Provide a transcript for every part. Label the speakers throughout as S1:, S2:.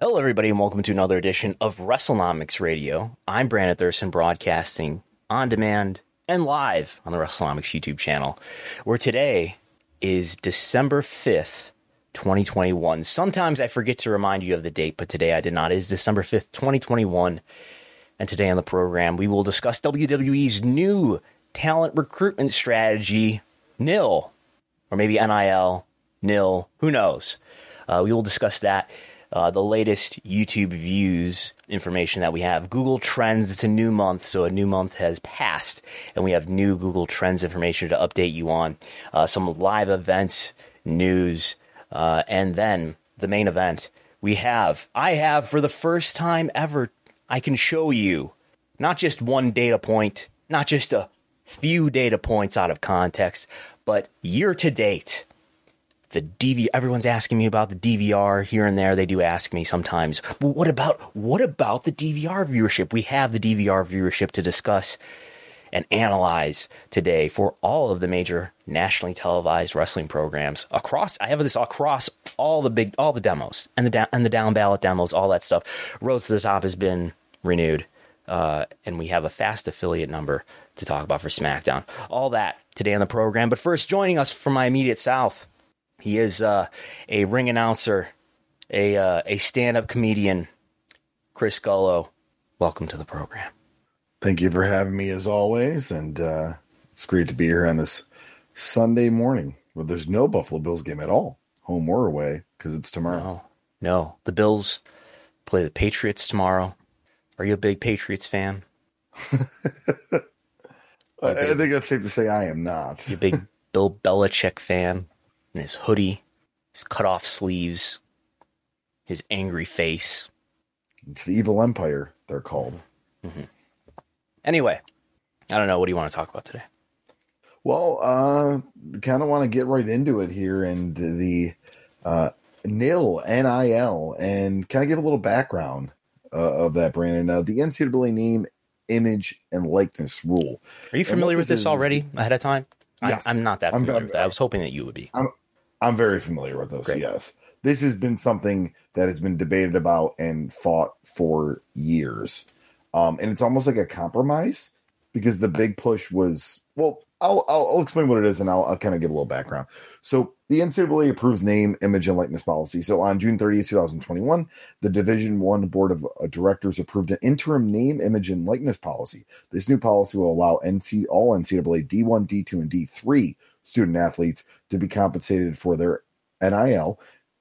S1: Hello, everybody, and welcome to another edition of WrestleNomics Radio. I'm Brandon Thurston, broadcasting on demand and live on the WrestleNomics YouTube channel, where today is December 5th, 2021. Sometimes I forget to remind you of the date, but today I did not. It is December 5th, 2021. And today on the program, we will discuss WWE's new talent recruitment strategy, NIL, or maybe NIL, NIL, who knows. Uh, we will discuss that uh, the latest YouTube views information that we have. Google Trends, it's a new month, so a new month has passed, and we have new Google Trends information to update you on. Uh, some live events, news, uh, and then the main event. We have, I have for the first time ever, I can show you not just one data point, not just a few data points out of context, but year to date the DV everyone's asking me about the DVR here and there. They do ask me sometimes well, what about what about the DVR viewership? We have the DVR viewership to discuss and analyze today for all of the major nationally televised wrestling programs across I have this across all the big all the demos and the down and the down ballot demos all that stuff. Rhodes to the Top has been renewed uh, and we have a fast affiliate number to talk about for SmackDown. All that today on the program. But first joining us from my immediate south he is uh, a ring announcer, a uh, a stand up comedian. Chris Gullo, welcome to the program.
S2: Thank you for having me as always, and uh, it's great to be here on this Sunday morning where there's no Buffalo Bills game at all, home or away, because it's tomorrow.
S1: No, no, the Bills play the Patriots tomorrow. Are you a big Patriots fan?
S2: I, I think that's safe to say I am not.
S1: You a big Bill Belichick fan? And his hoodie, his cut off sleeves, his angry face.
S2: It's the evil empire, they're called.
S1: Mm-hmm. Anyway, I don't know. What do you want to talk about today?
S2: Well, uh, kind of want to get right into it here and the uh, NIL, NIL, and kind of give a little background uh, of that, Brandon. Uh, the NCAA name, image, and likeness rule.
S1: Are you familiar with this, this already ahead of time? Yes. I, am not that familiar I'm, with that. I was hoping that you would be.
S2: I'm, I'm very familiar with this. Great. Yes, this has been something that has been debated about and fought for years, um, and it's almost like a compromise because the big push was well. I'll, I'll, I'll explain what it is and I'll, I'll kind of give a little background. So the NCAA approves name, image, and likeness policy. So on June 30th, 2021, the Division One Board of uh, Directors approved an interim name, image, and likeness policy. This new policy will allow NC all NCAA D1, D2, and D3 student athletes to be compensated for their NIL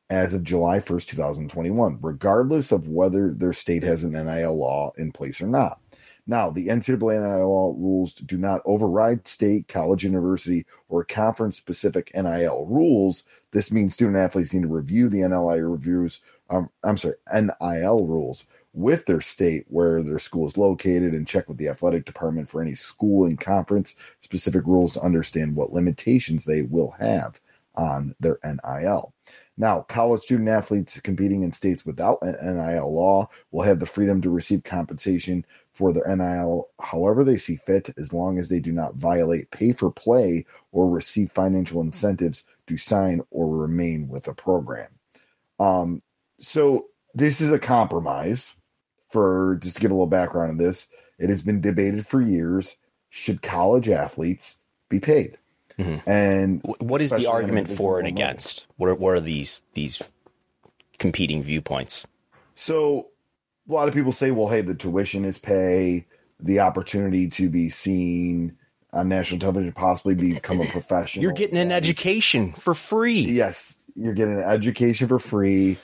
S2: as of July 1st, 2021, regardless of whether their state has an NIL law in place or not. Now, the NCAA NIL rules do not override state, college, university, or conference specific NIL rules. This means student athletes need to review the NIL reviews, um, I'm sorry, NIL rules with their state where their school is located and check with the athletic department for any school and conference specific rules to understand what limitations they will have on their NIL. Now, college student athletes competing in states without an NIL law will have the freedom to receive compensation for their NIL however they see fit, as long as they do not violate pay for play or receive financial incentives to sign or remain with a program. Um, so this is a compromise. For just to give a little background on this, it has been debated for years. Should college athletes be paid? Mm-hmm. And
S1: what is the argument for and against? What are, what are these these competing viewpoints?
S2: So a lot of people say, well, hey, the tuition is pay, the opportunity to be seen on national television, possibly become a professional.
S1: You're getting an education for free.
S2: Yes, you're getting an education for free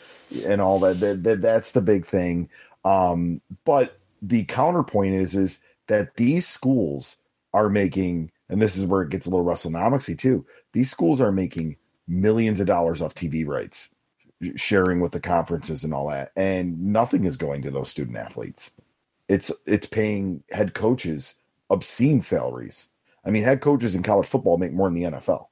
S2: and all that. that, that that's the big thing. Um, but the counterpoint is is that these schools are making, and this is where it gets a little WrestleNomicsy too. These schools are making millions of dollars off TV rights sharing with the conferences and all that and nothing is going to those student athletes. It's it's paying head coaches obscene salaries. I mean head coaches in college football make more than the nfl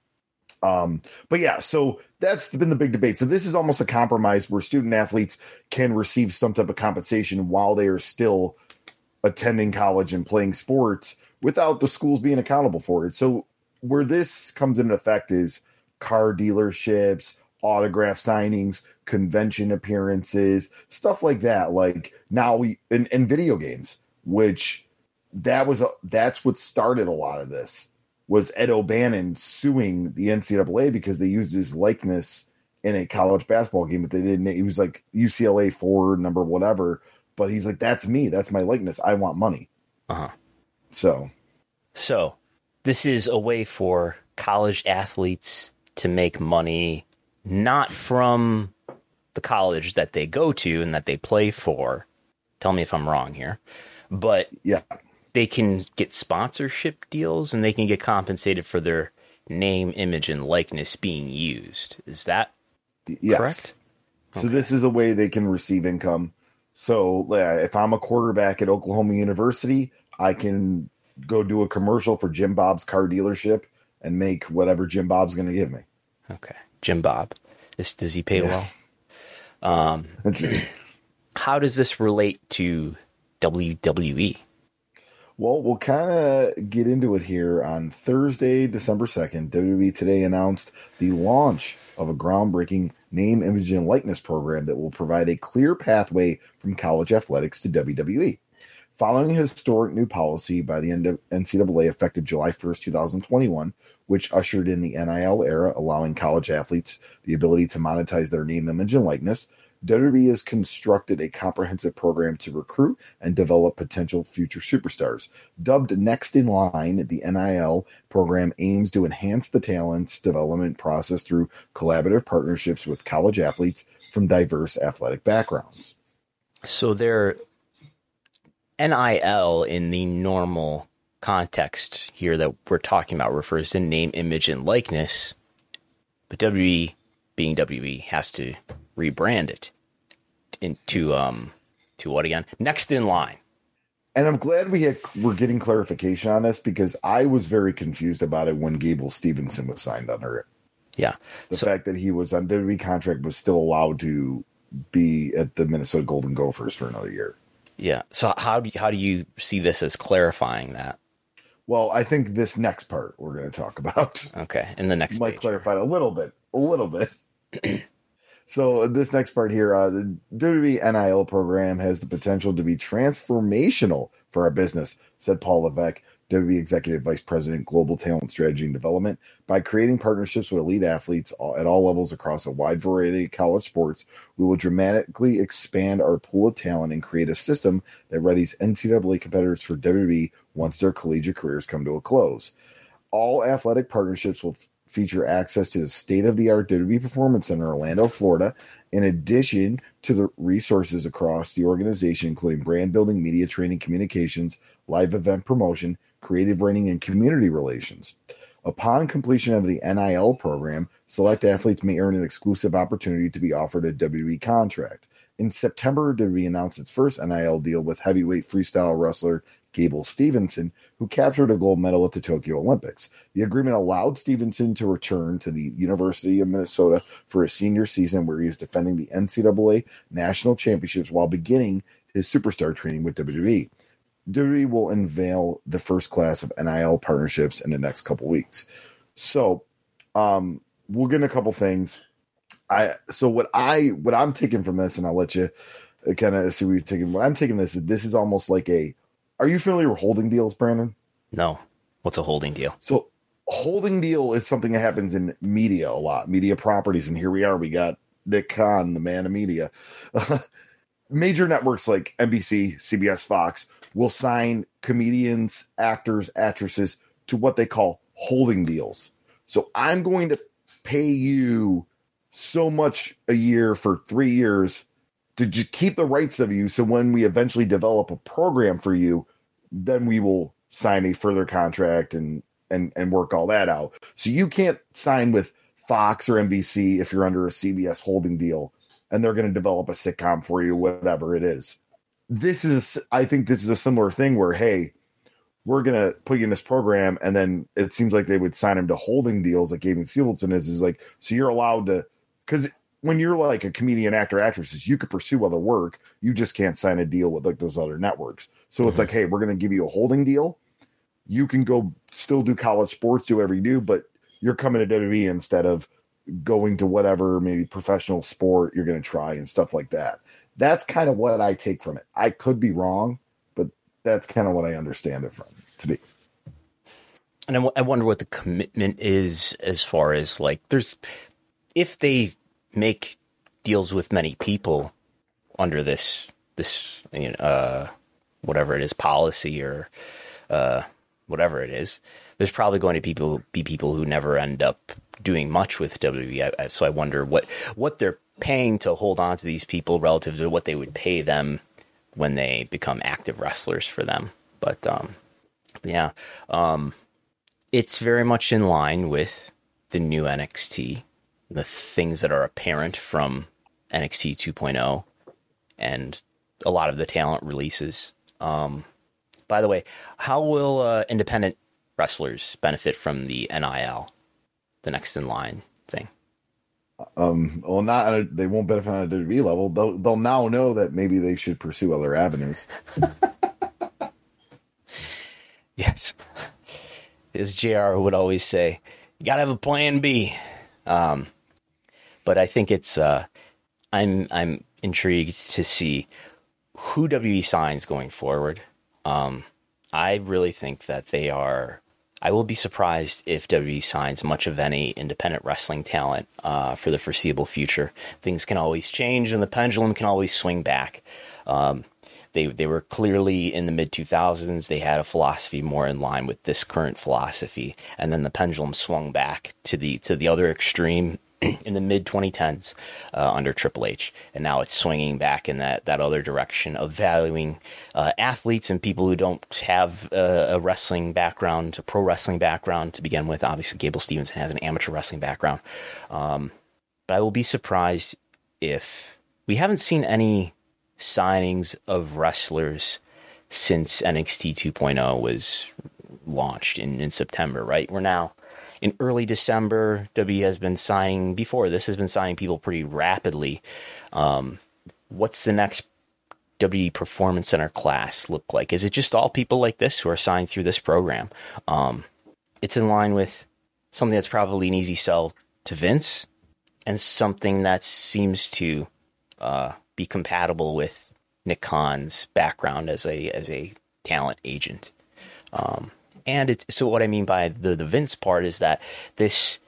S2: um, but yeah so that's been the big debate. So this is almost a compromise where student athletes can receive some type of compensation while they are still attending college and playing sports without the schools being accountable for it. So where this comes into effect is car dealerships autograph signings, convention appearances, stuff like that. Like now we in, in video games, which that was a, that's what started a lot of this was Ed O'Bannon suing the NCAA because they used his likeness in a college basketball game, but they didn't. He was like UCLA forward number whatever, but he's like, "That's me. That's my likeness. I want money."
S1: Uh huh.
S2: So,
S1: so this is a way for college athletes to make money not from the college that they go to and that they play for. Tell me if I'm wrong here. But
S2: yeah,
S1: they can get sponsorship deals and they can get compensated for their name, image, and likeness being used. Is that yes. correct?
S2: So okay. this is a way they can receive income. So if I'm a quarterback at Oklahoma University, I can go do a commercial for Jim Bob's car dealership and make whatever Jim Bob's going to give me.
S1: Okay. Jim Bob. Does, does he pay yeah. well? Um, how does this relate to WWE?
S2: Well, we'll kind of get into it here on Thursday, December 2nd. WWE today announced the launch of a groundbreaking name, image, and likeness program that will provide a clear pathway from college athletics to WWE. Following a historic new policy by the NCAA effective July 1st, 2021, which ushered in the NIL era, allowing college athletes the ability to monetize their name, image, and likeness, WWE has constructed a comprehensive program to recruit and develop potential future superstars. Dubbed Next in Line, the NIL program aims to enhance the talent development process through collaborative partnerships with college athletes from diverse athletic backgrounds.
S1: So they're NIL in the normal context here that we're talking about refers to name, image, and likeness, but WWE, being WWE, has to rebrand it into um to what again? Next in line.
S2: And I'm glad we had, we're getting clarification on this because I was very confused about it when Gable Stevenson was signed under it.
S1: Yeah,
S2: the so, fact that he was on WWE contract was still allowed to be at the Minnesota Golden Gophers for another year.
S1: Yeah. So how do you, how do you see this as clarifying that?
S2: Well, I think this next part we're going to talk about.
S1: Okay, in the next part
S2: might page. clarify it a little bit, a little bit. so this next part here, uh, the WWE NIL program has the potential to be transformational for our business," said Paul Levesque, WWE Executive Vice President, Global Talent Strategy and Development. By creating partnerships with elite athletes at all levels across a wide variety of college sports, we will dramatically expand our pool of talent and create a system that readies NCAA competitors for WWE once their collegiate careers come to a close. All athletic partnerships will feature access to the state of the art WWE Performance Center, Orlando, Florida, in addition to the resources across the organization, including brand building, media training, communications, live event promotion, creative writing, and community relations. Upon completion of the NIL program, select athletes may earn an exclusive opportunity to be offered a WWE contract. In September, WWE announced its first NIL deal with heavyweight freestyle wrestler Gable Stevenson, who captured a gold medal at the Tokyo Olympics. The agreement allowed Stevenson to return to the University of Minnesota for his senior season, where he is defending the NCAA national championships while beginning his superstar training with WWE. WWE will unveil the first class of NIL partnerships in the next couple weeks. So, um, we'll get in a couple things. I so what I what I'm taking from this, and I'll let you kind of see what you're taking. What I'm taking this is this is almost like a. Are you familiar with holding deals, Brandon?
S1: No. What's a holding deal?
S2: So holding deal is something that happens in media a lot, media properties, and here we are. We got Nick Khan, the man of media. Major networks like NBC, CBS, Fox will sign comedians, actors, actresses to what they call holding deals. So I'm going to pay you so much a year for three years to just keep the rights of you. So when we eventually develop a program for you, then we will sign a further contract and and and work all that out. So you can't sign with Fox or NBC if you're under a CBS holding deal and they're going to develop a sitcom for you, whatever it is. This is, I think, this is a similar thing where, hey, we're going to put you in this program, and then it seems like they would sign him to holding deals like Gable Stevenson is. Is like, so you're allowed to, because when you're like a comedian, actor, actresses, you could pursue other work. You just can't sign a deal with like those other networks. So mm-hmm. it's like, hey, we're going to give you a holding deal. You can go still do college sports, do whatever you do, but you're coming to WWE instead of going to whatever maybe professional sport you're going to try and stuff like that. That's kind of what I take from it. I could be wrong, but that's kind of what I understand it from to be.
S1: And I, w- I wonder what the commitment is as far as like there's if they make deals with many people under this this you know, uh, whatever it is policy or uh, whatever it is, there's probably going to people be people who never end up doing much with WWE. So I wonder what what they're paying to hold on to these people relative to what they would pay them when they become active wrestlers for them. But um, yeah, um, it's very much in line with the new NXT, the things that are apparent from NXT 2.0, and a lot of the talent releases. Um, by the way, how will uh, independent wrestlers benefit from the NIL? the next in line thing?
S2: Um, well, not a, they won't benefit on a WWE level. They'll they'll now know that maybe they should pursue other avenues.
S1: yes, as Jr. would always say, you got to have a plan B. Um, but I think it's uh, I'm I'm intrigued to see who WWE signs going forward. Um, I really think that they are I will be surprised if WWE signs much of any independent wrestling talent uh, for the foreseeable future. Things can always change, and the pendulum can always swing back. Um, they they were clearly in the mid 2000s. They had a philosophy more in line with this current philosophy, and then the pendulum swung back to the to the other extreme in the mid 2010s uh, under Triple H, and now it's swinging back in that that other direction of valuing uh, athletes and people who don't have a, a, wrestling background, a pro wrestling background to begin with. Obviously, Gable Stevenson has an amateur wrestling background, um, but I will be surprised if we haven't seen any signings of wrestlers since NXT 2.0 was launched in, in September. Right, we're now in early December, W has been signing, before this, has been signing people pretty rapidly. Um, what's the next W Performance Center class look like? Is it just all people like this who are signed through this program? Um, it's in line with something that's probably an easy sell to Vince and something that seems to uh, be compatible with Nick Khan's background as a as a talent agent. Um, and it's so what I mean by the the Vince part is that this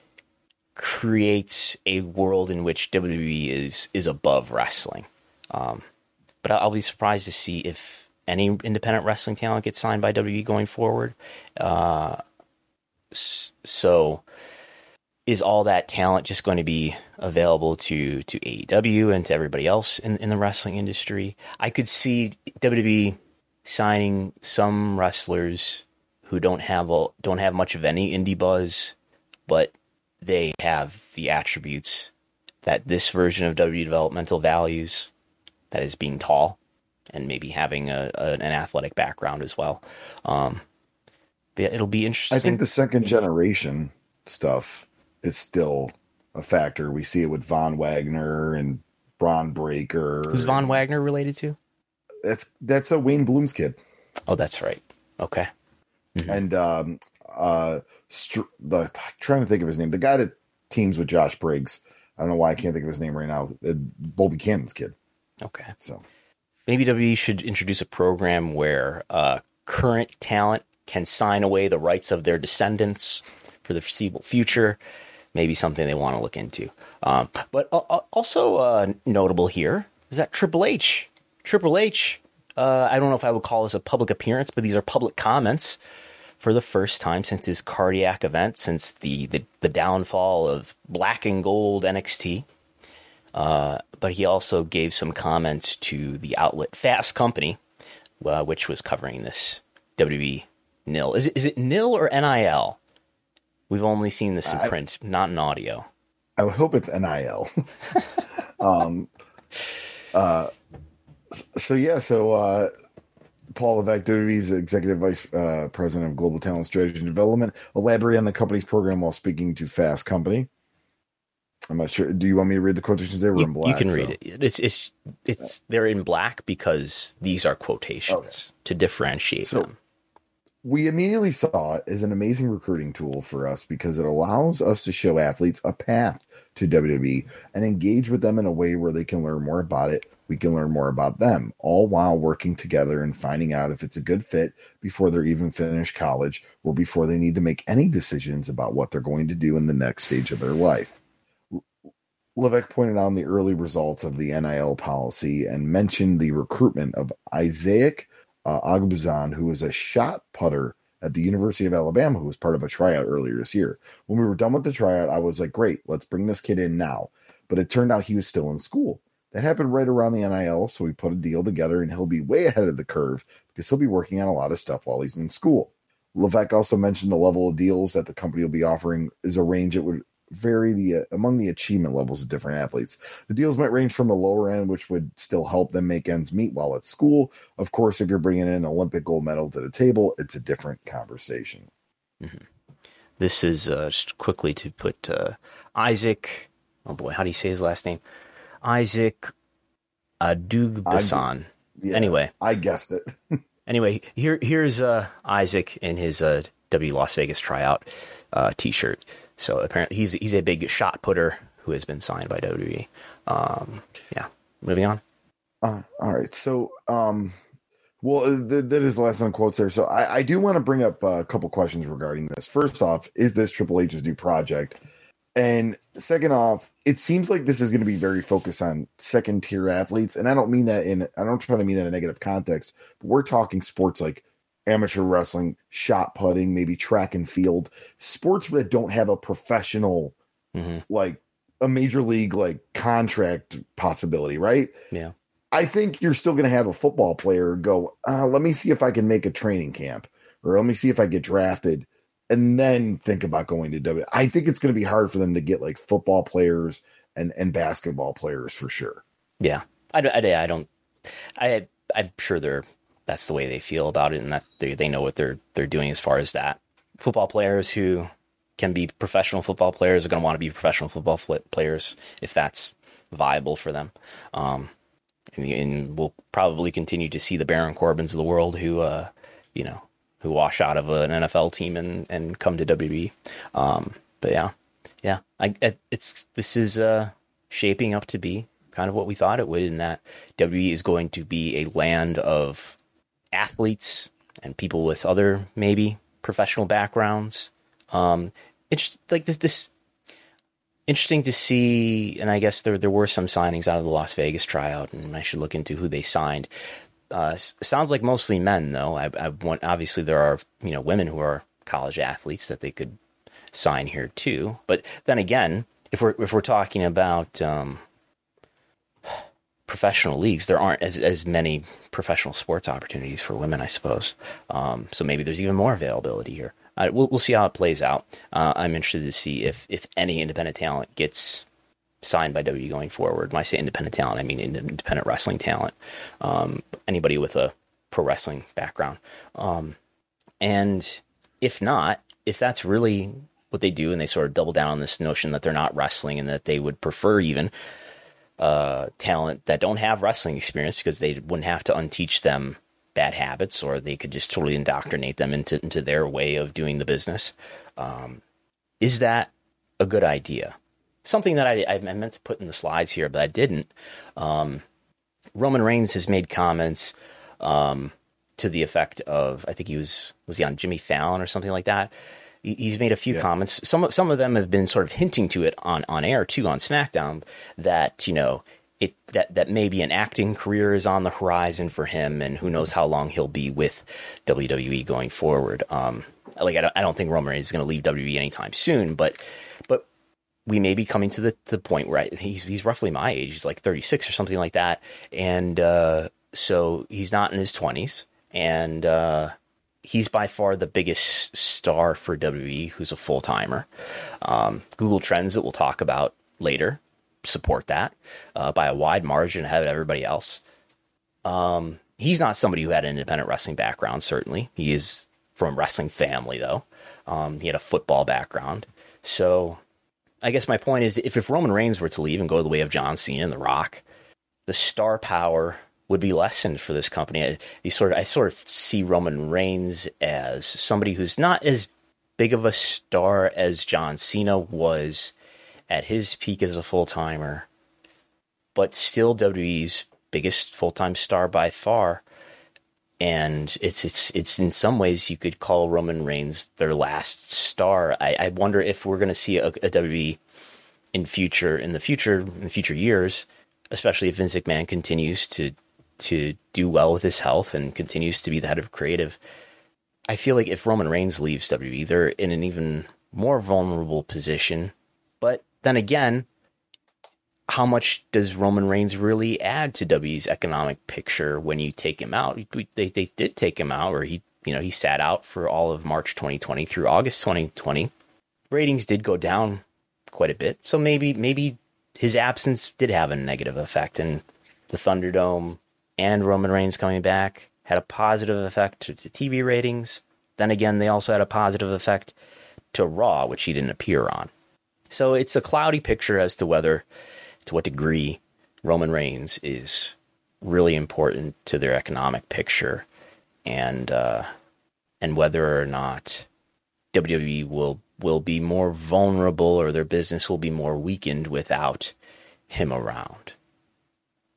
S1: creates a world in which WWE is is above wrestling. Um, but I'll be surprised to see if any independent wrestling talent gets signed by WWE going forward. Uh, so is all that talent just going to be available to to AEW and to everybody else in, in the wrestling industry? I could see WWE signing some wrestlers who don't have a, don't have much of any indie buzz, but they have the attributes that this version of W developmental values that is being tall and maybe having a, a an athletic background as well. Um, yeah, it'll be interesting.
S2: I think the second generation stuff is still a factor. We see it with Von Wagner and Bron Breakker.
S1: Who's Von Wagner related to?
S2: That's that's a Wayne Bloom's kid.
S1: Oh, that's right. Okay.
S2: Mm-hmm. And um, uh, Str- the I'm trying to think of his name. The guy that teams with Josh Briggs. I don't know why I can't think of his name right now. Uh, Bull Buchanan's kid.
S1: Okay.
S2: So
S1: maybe WWE should introduce a program where uh, current talent can sign away the rights of their descendants for the foreseeable future. Maybe something they want to look into. Um, but uh, also uh, notable here is that Triple H. Triple H. Uh, I don't know if I would call this a public appearance, but these are public comments for the first time since his cardiac event, since the the, the downfall of Black and Gold NXT. Uh, but he also gave some comments to the outlet Fast Company, uh, which was covering this WWE nil. Is it, is it nil or NIL? We've only seen this in I, print, not in audio.
S2: I would hope it's NIL. um, uh, so yeah, so uh, Paul Levesque, WWE's Executive Vice uh, President of Global Talent Strategy and Development, elaborate on the company's program while speaking to Fast Company. I'm not sure. Do you want me to read the quotations? They were
S1: you,
S2: in black.
S1: You can so. read it. It's it's it's they're in black because these are quotations okay. to differentiate so, them.
S2: We immediately saw it as an amazing recruiting tool for us because it allows us to show athletes a path to WWE and engage with them in a way where they can learn more about it. We can learn more about them, all while working together and finding out if it's a good fit before they're even finished college or before they need to make any decisions about what they're going to do in the next stage of their life. Levesque pointed out the early results of the NIL policy and mentioned the recruitment of Isaac uh, Agbuzan, who was a shot putter at the University of Alabama, who was part of a tryout earlier this year. When we were done with the tryout, I was like, great, let's bring this kid in now. But it turned out he was still in school. That happened right around the NIL, so we put a deal together and he'll be way ahead of the curve because he'll be working on a lot of stuff while he's in school. Levesque also mentioned the level of deals that the company will be offering is a range it would vary the uh, among the achievement levels of different athletes. The deals might range from the lower end, which would still help them make ends meet while at school. Of course, if you're bringing in an Olympic gold medal to the table, it's a different conversation.
S1: Mm-hmm. This is uh, just quickly to put uh, Isaac. Oh boy, how do you say his last name? Isaac Adugbasan. Yeah, anyway,
S2: I guessed it.
S1: anyway, here here's uh, Isaac in his uh, W Las Vegas tryout uh, T-shirt. So apparently he's he's a big shot putter who has been signed by WWE. Um, yeah, moving on.
S2: Uh, all right, so um, well, th- that is the last on quotes there. So I, I do want to bring up a couple questions regarding this. First off, is this Triple H's new project? And second off, it seems like this is going to be very focused on second tier athletes, and I don't mean that in I don't try to mean that in a negative context, but we're talking sports like amateur wrestling, shot putting, maybe track and field, sports that don't have a professional, mm-hmm. like a major league like contract possibility, right?
S1: Yeah.
S2: I think you're still going to have a football player go, uh, let me see if I can make a training camp or let me see if I get drafted and then think about going to W. I think it's going to be hard for them to get like football players and, and basketball players for sure.
S1: Yeah. I, I, I don't, I, I'm sure they're that's the way they feel about it, and that they they know what they're they're doing as far as that. Football players who can be professional football players are going to want to be professional football players if that's viable for them. Um, and, and, we'll probably continue to see the Baron Corbins of the world who, uh, you know, who wash out of an NFL team and, and come to WWE. Um, but yeah, yeah, I, it's this is uh, shaping up to be kind of what we thought it would, in that WWE is going to be a land of athletes and people with other maybe professional backgrounds. Um, it's like this this interesting to see, and I guess there there were some signings out of the Las Vegas tryout, and I should look into who they signed. Uh, sounds like mostly men, though. I, I want obviously there are you know women who are college athletes that they could sign here too. But then again, if we're if we're talking about um, professional leagues, there aren't as, as many professional sports opportunities for women, I suppose. Um, so maybe there's even more availability here. Uh, we'll, we'll see how it plays out. Uh, I'm interested to see if, if any independent talent gets signed by WWE going forward. When I say independent talent, I mean independent wrestling talent. Um, anybody with a pro wrestling background. Um, and if not, if that's really what they do and they sort of double down on this notion that they're not wrestling and that they would prefer even uh, talent that don't have wrestling experience because they wouldn't have to unteach them bad habits or they could just totally indoctrinate them into, into their way of doing the business. Um, is that a good idea? Something that I, I meant to put in the slides here, but I didn't. Um, Roman Reigns has made comments um, to the effect of I think he was was he on Jimmy Fallon or something like that. He's made a few yeah. comments. Some some of them have been sort of hinting to it on on air too on SmackDown that you know it that that maybe an acting career is on the horizon for him, and who knows how long he'll be with WWE going forward. Um, like I don't, I don't think Roman Reigns is going to leave WWE anytime soon, but but we may be coming to the, the point where I, he's he's roughly my age. He's like 36 or something like that, and uh, so he's not in his 20s and uh, he's by far the biggest star for WWE who's a full timer. Um, Google Trends that we'll talk about later support that uh, by a wide margin ahead of everybody else. Um, he's not somebody who had an independent wrestling background, certainly. He is from a wrestling family, though. Um, he had a football background. So I guess my point is if, if Roman Reigns were to leave and go the way of John Cena and The Rock, the star power would be lessened for this company. I, you sort of, I sort of see Roman Reigns as somebody who's not as big of a star as John Cena was at his peak as a full timer, but still WWE's biggest full time star by far. And it's it's it's in some ways you could call Roman Reigns their last star. I, I wonder if we're going to see a, a WWE in future in the future in future years, especially if Vince McMahon continues to to do well with his health and continues to be the head of creative. I feel like if Roman Reigns leaves WWE, they're in an even more vulnerable position. But then again, how much does Roman Reigns really add to WWE's economic picture when you take him out? They, they did take him out, or he you know he sat out for all of March 2020 through August 2020. Ratings did go down quite a bit, so maybe maybe his absence did have a negative effect, and the Thunderdome and Roman Reigns coming back had a positive effect to, to TV ratings. Then again, they also had a positive effect to Raw, which he didn't appear on. So it's a cloudy picture as to whether, to what degree, Roman Reigns is really important to their economic picture, and uh, and whether or not WWE will will be more vulnerable or their business will be more weakened without him around.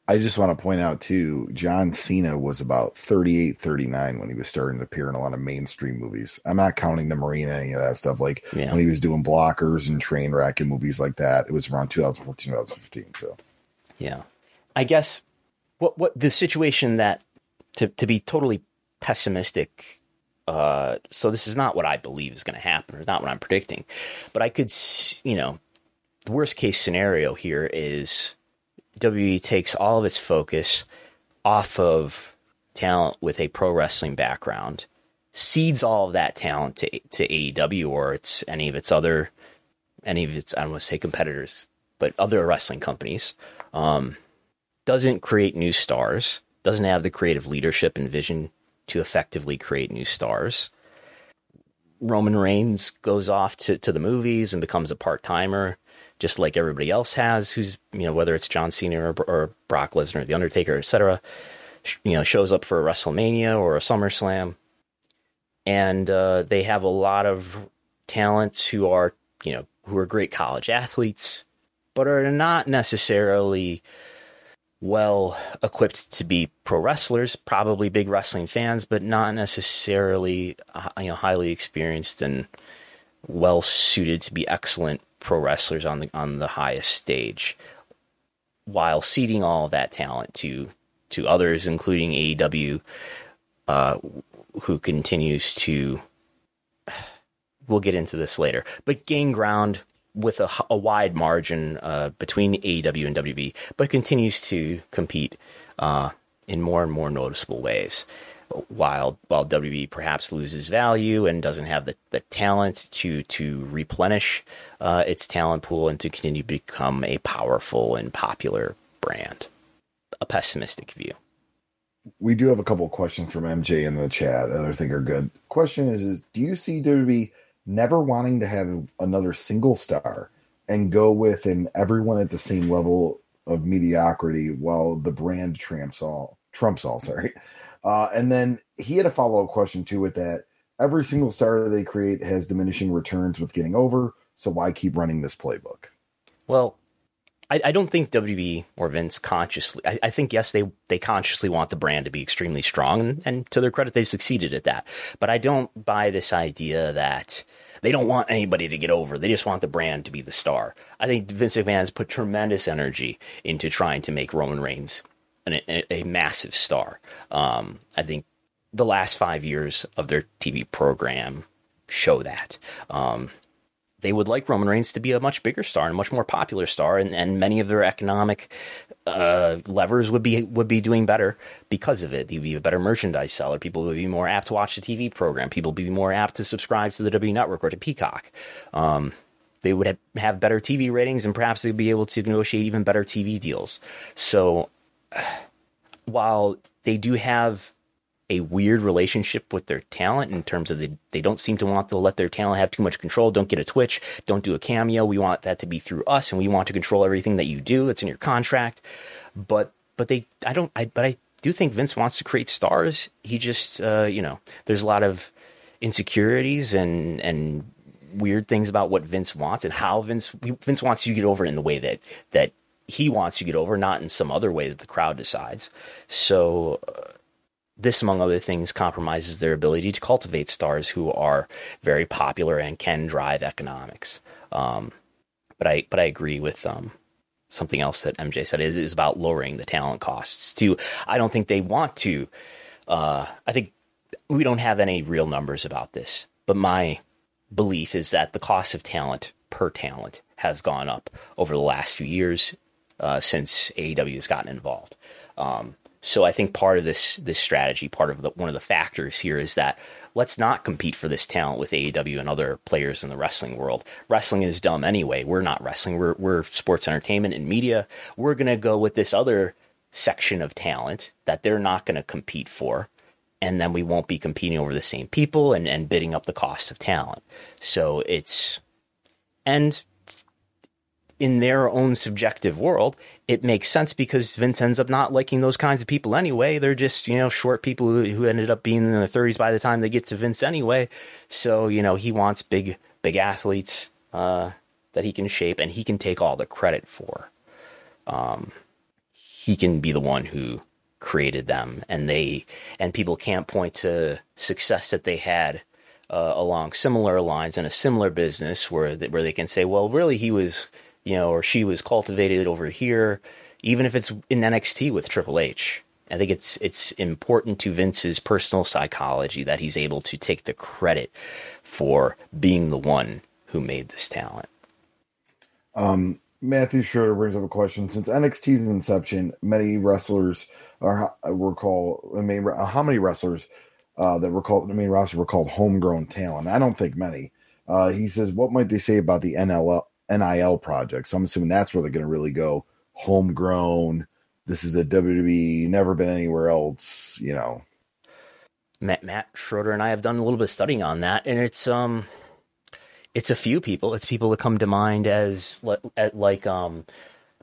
S2: I just want to point out too, John Cena was about 38, 39 when he was starting to appear in a lot of mainstream movies. I'm not counting the Marine, any of that stuff. Like yeah. when he was doing blockers and Trainwreck and movies like that, it was around 2014, 2015. So,
S1: yeah, I guess what what the situation that to to be totally pessimistic. Uh, so this is not what I believe is going to happen, or not what I'm predicting, but I could, you know, the worst case scenario here is WWE takes all of its focus off of talent with a pro wrestling background, cedes all of that talent to to AEW or its any of its other any of its I don't want to say competitors, but other wrestling companies. Um, doesn't create new stars, doesn't have the creative leadership and vision to effectively create new stars. Roman Reigns goes off to, to the movies and becomes a part timer just like everybody else has, who's you know whether it's John Cena or, or Brock Lesnar, The Undertaker, etc. You know, shows up for a WrestleMania or a SummerSlam, and uh, they have a lot of talents who are you know who are great college athletes, but are not necessarily well equipped to be pro wrestlers, probably big wrestling fans, but not necessarily uh, you know highly experienced and well suited to be excellent pro wrestlers on the on the highest stage, while ceding all of that talent to to others, including AEW, uh, who continues to. We'll get into this later, but gain ground with a, a wide margin uh, between AEW and WB, but continues to compete uh, in more and more noticeable ways. While while WWE perhaps loses value and doesn't have the, the talent to to replenish uh, its talent pool and to continue to become a powerful and popular brand. A pessimistic view.
S2: We do have a couple questions from MJ in the chat that I think are good. Question is, is do you see WWE never wanting to have another single star and go with an everyone at the same level of mediocrity while the brand trumps all trumps all sorry uh, and then he had a follow-up question too with that every single star they create has diminishing returns with getting over so why keep running this playbook
S1: well I, I don't think WB or Vince consciously. I, I, think yes, they they consciously want the brand to be extremely strong, and, and to their credit, they succeeded at that. But I don't buy this idea that they don't want anybody to get over. They just want the brand to be the star. I think Vince McMahon has put tremendous energy into trying to make Roman Reigns an, a, massive star. Um, I think the last five years of their TV program show that. Um, they would like Roman Reigns to be a much bigger star and a much more popular star, and, and many of their economic uh, levers would be would be doing better because of it. He'd be a better merchandise seller. People would be more apt to watch the TV program. People would be more apt to subscribe to the W Network or to Peacock. Um, they would have, have better TV ratings, and perhaps they'd be able to negotiate even better TV deals. So, while they do have a weird relationship with their talent in terms of they, they don't seem to want to let their talent have too much control. Don't get a Twitch. Don't do a cameo. We want that to be through us, and we want to control everything that you do. It's in your contract. But but they I don't I but I do think Vince wants to create stars. He just uh, you know there's a lot of insecurities and and weird things about what Vince wants and how Vince Vince wants you to get over in the way that that he wants to get over, not in some other way that the crowd decides. So. Uh, this, among other things, compromises their ability to cultivate stars who are very popular and can drive economics. Um, but I but I agree with um, something else that MJ said is, is about lowering the talent costs too. I don't think they want to. Uh, I think we don't have any real numbers about this, but my belief is that the cost of talent per talent has gone up over the last few years uh, since AEW has gotten involved. Um, so I think part of this this strategy, part of the, one of the factors here is that let's not compete for this talent with AEW and other players in the wrestling world. Wrestling is dumb anyway. We're not wrestling. We're we're sports entertainment and media. We're to go with this other section of talent that they're not to compete for. And then we won't be competing over the same people and, and bidding up the cost of talent. So it's and in their own subjective world, it makes sense because Vince ends up not liking those kinds of people anyway. They're just, you know, short people who, who ended up being in their 30s by the time they get to Vince anyway. So, you know, he wants big, big athletes uh, that he can shape and he can take all the credit for. Um, he can be the one who created them and they, and people can't point to success that they had uh, along similar lines in a similar business where, where they can say, well, really, he was you know, or she was cultivated over here, even if it's in NXT with Triple H. I think it's it's important to Vince's personal psychology that he's able to take the credit for being the one who made this talent.
S2: Um, Matthew Schroeder brings up a question. Since NXT's inception, many wrestlers are were called. I mean, how many wrestlers uh, that were called the main roster were called homegrown talent? I don't think many. Uh, he says, "What might they say about the NLL, NIL project. So I'm assuming that's where they're going to really go homegrown. This is a WWE, never been anywhere else, you know.
S1: Matt, Matt Schroeder and I have done a little bit of studying on that, and it's um, it's a few people. It's people that come to mind as like um,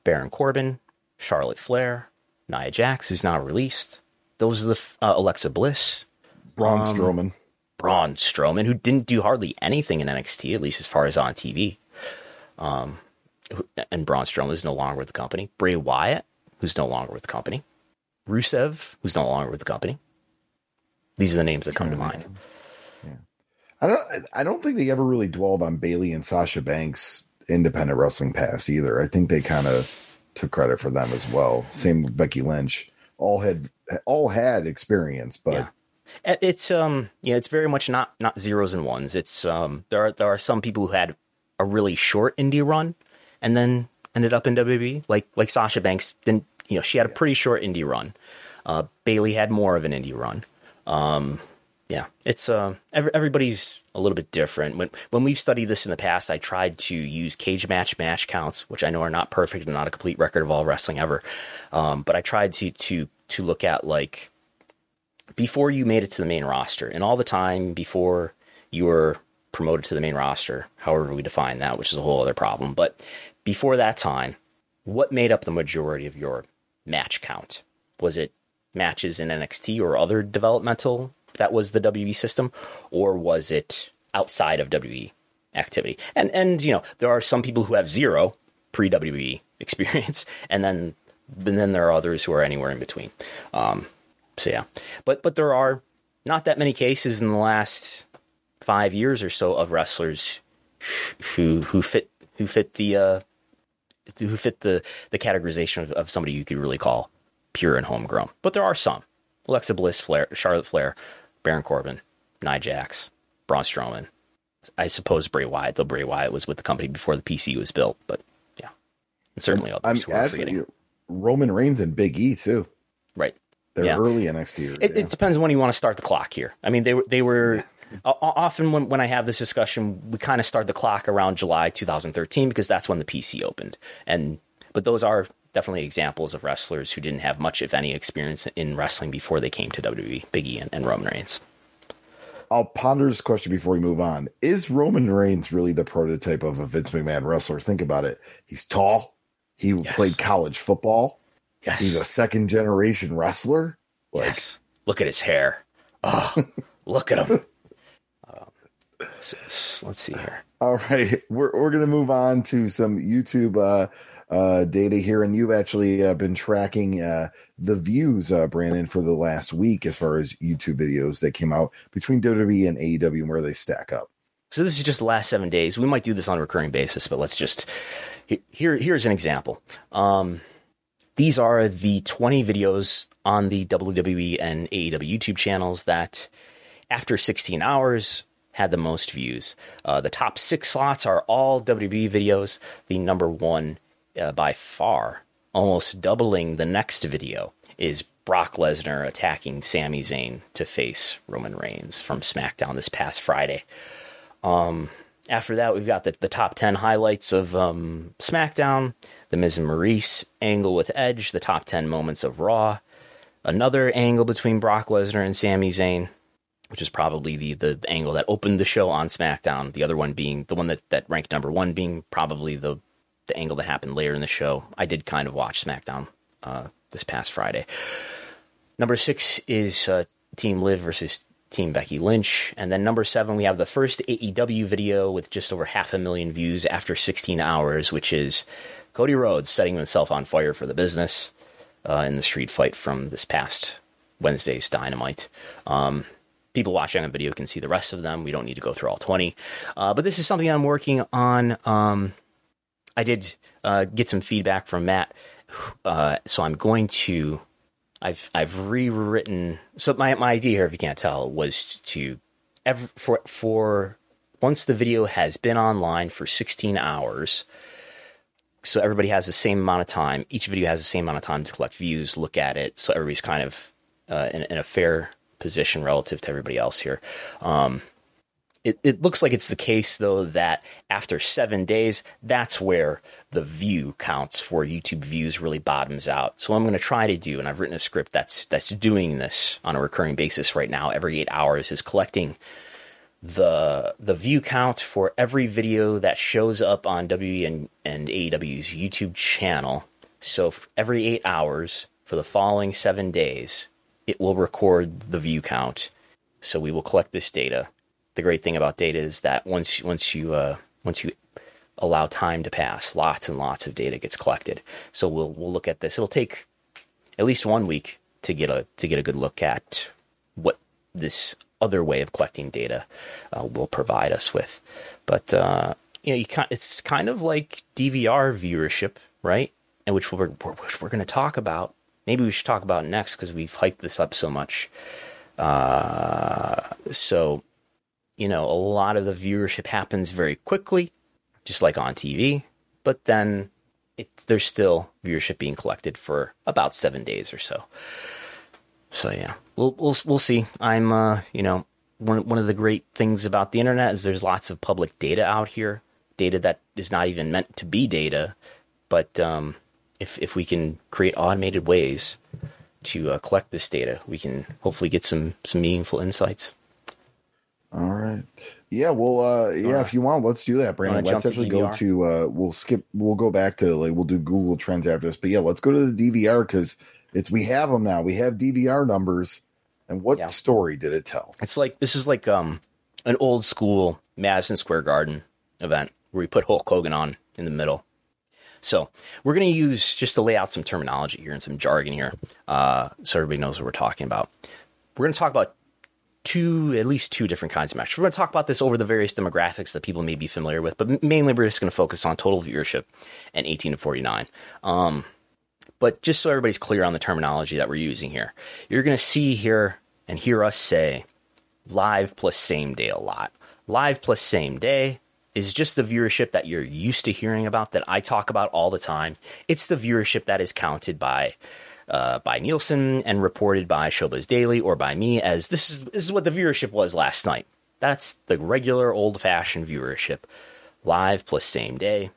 S1: Baron Corbin, Charlotte Flair, Nia Jax, who's now released. Those are the uh, Alexa Bliss,
S2: Braun um, Strowman,
S1: Braun Strowman, who didn't do hardly anything in NXT, at least as far as on TV. Um, and Braun Strowman is no longer with the company. Bray Wyatt, who's no longer with the company. Rusev, who's no longer with the company. These are the names that come to mind.
S2: Yeah. I don't. I don't think they ever really dwelled on Bayley and Sasha Banks' independent wrestling past either. I think they kind of took credit for them as well. Same with Becky Lynch. All had all had experience, but. Yeah.
S1: It's um yeah, it's very much not not zeros and ones. It's um there are there are some people who had a really short indie run and then ended up in WWE. Like like Sasha Banks didn't you know she had a pretty short indie run, Uh, Bayley had more of an indie run. Um, yeah, it's uh, every, everybody's a little bit different. When when we've studied this in the past, I tried to use Cagematch match counts, which I know are not perfect and not a complete record of all wrestling ever. Um, but I tried to to to look at like before you made it to the main roster and all the time before you were promoted to the main roster, however we define that, which is a whole other problem. But before that time, what made up the majority of your match count? Was it matches in NXT or other developmental that was the WWE system, or was it outside of WWE activity? And and you know there are some people who have zero pre WWE experience, and then and then there are others who are anywhere in between. Um, so yeah, but but there are not that many cases in the last five years or so of wrestlers who who fit who fit the uh, who fit the the categorization of, of somebody you could really call pure and homegrown. But there are some: Alexa Bliss, Flair, Charlotte Flair, Baron Corbin, Nia Jax, Braun Strowman. I suppose Bray Wyatt, though Bray Wyatt was with the company before the PC was built. But yeah, and certainly others.
S2: I'm actually Roman Reigns and Big E too.
S1: Right.
S2: They're yeah. early NXT. Years,
S1: it, yeah. it, depends when you want to start the clock here. I mean, they were they were often when, when I have this discussion, we kind of start the clock around July 2013 because that's when the PC opened. And but those are definitely examples of wrestlers who didn't have much, if any, experience in wrestling before they came to WWE, Big E and, and Roman Reigns.
S2: I'll ponder this question before we move on. Is Roman Reigns really the prototype of a Vince McMahon wrestler? Think about it. He's tall. He yes. played college football. Yes. He's a second generation wrestler.
S1: Like, yes. Look at his hair. Oh, look at him. Let's see here.
S2: All right, we're we're gonna move on to some YouTube uh, uh, data here, and you've actually uh, been tracking uh, the views, uh, Brandon, for the last week as far as YouTube videos that came out between WWE and AEW and where they stack up.
S1: So this is just the last seven days. We might do this on a recurring basis, but let's just here. Here's an example. Um, these are the 20 videos on the WWE and AEW YouTube channels that, after 16 hours, had the most views. Uh, the top six slots are all WWE videos. The number one uh, by far, almost doubling the next video, is Brock Lesnar attacking Sami Zayn to face Roman Reigns from SmackDown this past Friday. Um, after that, we've got the, the top 10 highlights of um, SmackDown, the Miz and Maryse angle with Edge, the top 10 moments of Raw, another angle between Brock Lesnar and Sami Zayn, which is probably the, the, angle that opened the show on SmackDown. The other one being the one that, that ranked number one, being probably the the angle that happened later in the show. I did kind of watch SmackDown uh, this past Friday. Number six is uh, Team Liv versus Team Becky Lynch. And then number seven, we have the first AEW video with just over half a million views after 16 hours, which is Cody Rhodes setting himself on fire for the business uh, in the street fight from this past Wednesday's Dynamite. Um, people watching on video can see the rest of them. We don't need to go through all 20. Uh, but this is something I'm working on. Um, I did uh, get some feedback from Matt, uh, so I'm going to. I've I've rewritten. So my my idea here, if you can't tell, was to for for once the video has been online for 16 hours. So everybody has the same amount of time. Each video has the same amount of time to collect views, look at it. So everybody's kind of uh, in, in, a fair position relative to everybody else here. Um, it, it looks like it's the case, though, that after seven days, that's where the view counts for YouTube views really bottoms out. So, I'm going to try to do, and I've written a script that's that's doing this on a recurring basis right now. Every eight hours is collecting the the view count for every video that shows up on WWE and, and AEW's YouTube channel. So, every eight hours for the following seven days, it will record the view count. So, we will collect this data the great thing about data is that once once you uh, once you allow time to pass, lots and lots of data gets collected. So we'll we'll look at this. It'll take at least one week to get a to get a good look at what this other way of collecting data uh, will provide us with. But uh, you know, you can, it's kind of like DVR viewership, right? And which we're we're, we're going to talk about. Maybe we should talk about next because we've hyped this up so much. Uh, so you know, a lot of the viewership happens very quickly, just like on TV, but then it, there's still viewership being collected for about seven days or so. So yeah, we'll we'll we'll see. I'm uh, you know, one one of the great things about the internet is there's lots of public data out here, data that is not even meant to be data, but um, if if we can create automated ways to uh, collect this data, we can hopefully get some some meaningful insights.
S2: All right. Yeah, well, uh, yeah, right. if you want, let's do that, Brandon. Let's actually go to, uh, we'll skip, we'll go back to, like, we'll do Google Trends after this. But yeah, let's go to the DVR because it's, we have them now. We have DVR numbers. And what yeah. story did it tell?
S1: It's like, this is like um an old school Madison Square Garden event where we put Hulk Hogan on in the middle. So we're going to use just to lay out some terminology here and some jargon here, uh, so everybody knows what we're talking about. We're going to talk about two, at least two different kinds of metrics. We're going to talk about this over the various demographics that people may be familiar with, but mainly we're just going to focus on total viewership and 18 to 49. Um, but just so everybody's clear on the terminology that we're using here, you're going to see here and hear us say live plus same day a lot. Live plus same day is just the viewership that you're used to hearing about that I talk about all the time. It's the viewership that is counted by uh, by Nielsen and reported by Showbiz Daily or by me as this is this is what the viewership was last night. That's the regular old fashioned viewership, live plus same day.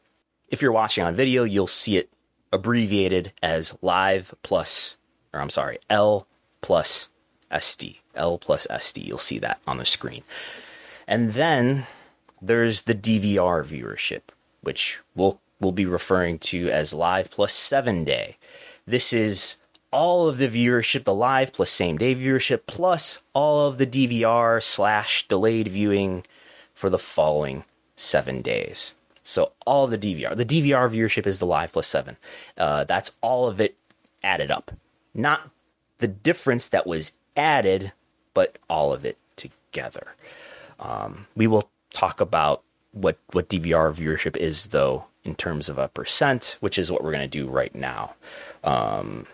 S1: If you're watching on video, you'll see it abbreviated as live plus, or I'm sorry, L plus SD. L plus SD. You'll see that on the screen. And then there's the DVR viewership, which we'll, we'll be referring to as live plus seven day. This is all of the viewership, the live plus same day viewership, plus all of the DVR slash delayed viewing for the following seven days. So all the DVR, the DVR viewership is the live plus seven. Uh, that's all of it added up, not the difference that was added, but all of it together. Um, we will talk about what what DVR viewership is, though, in terms of a percent, which is what we're going to do right now. Um,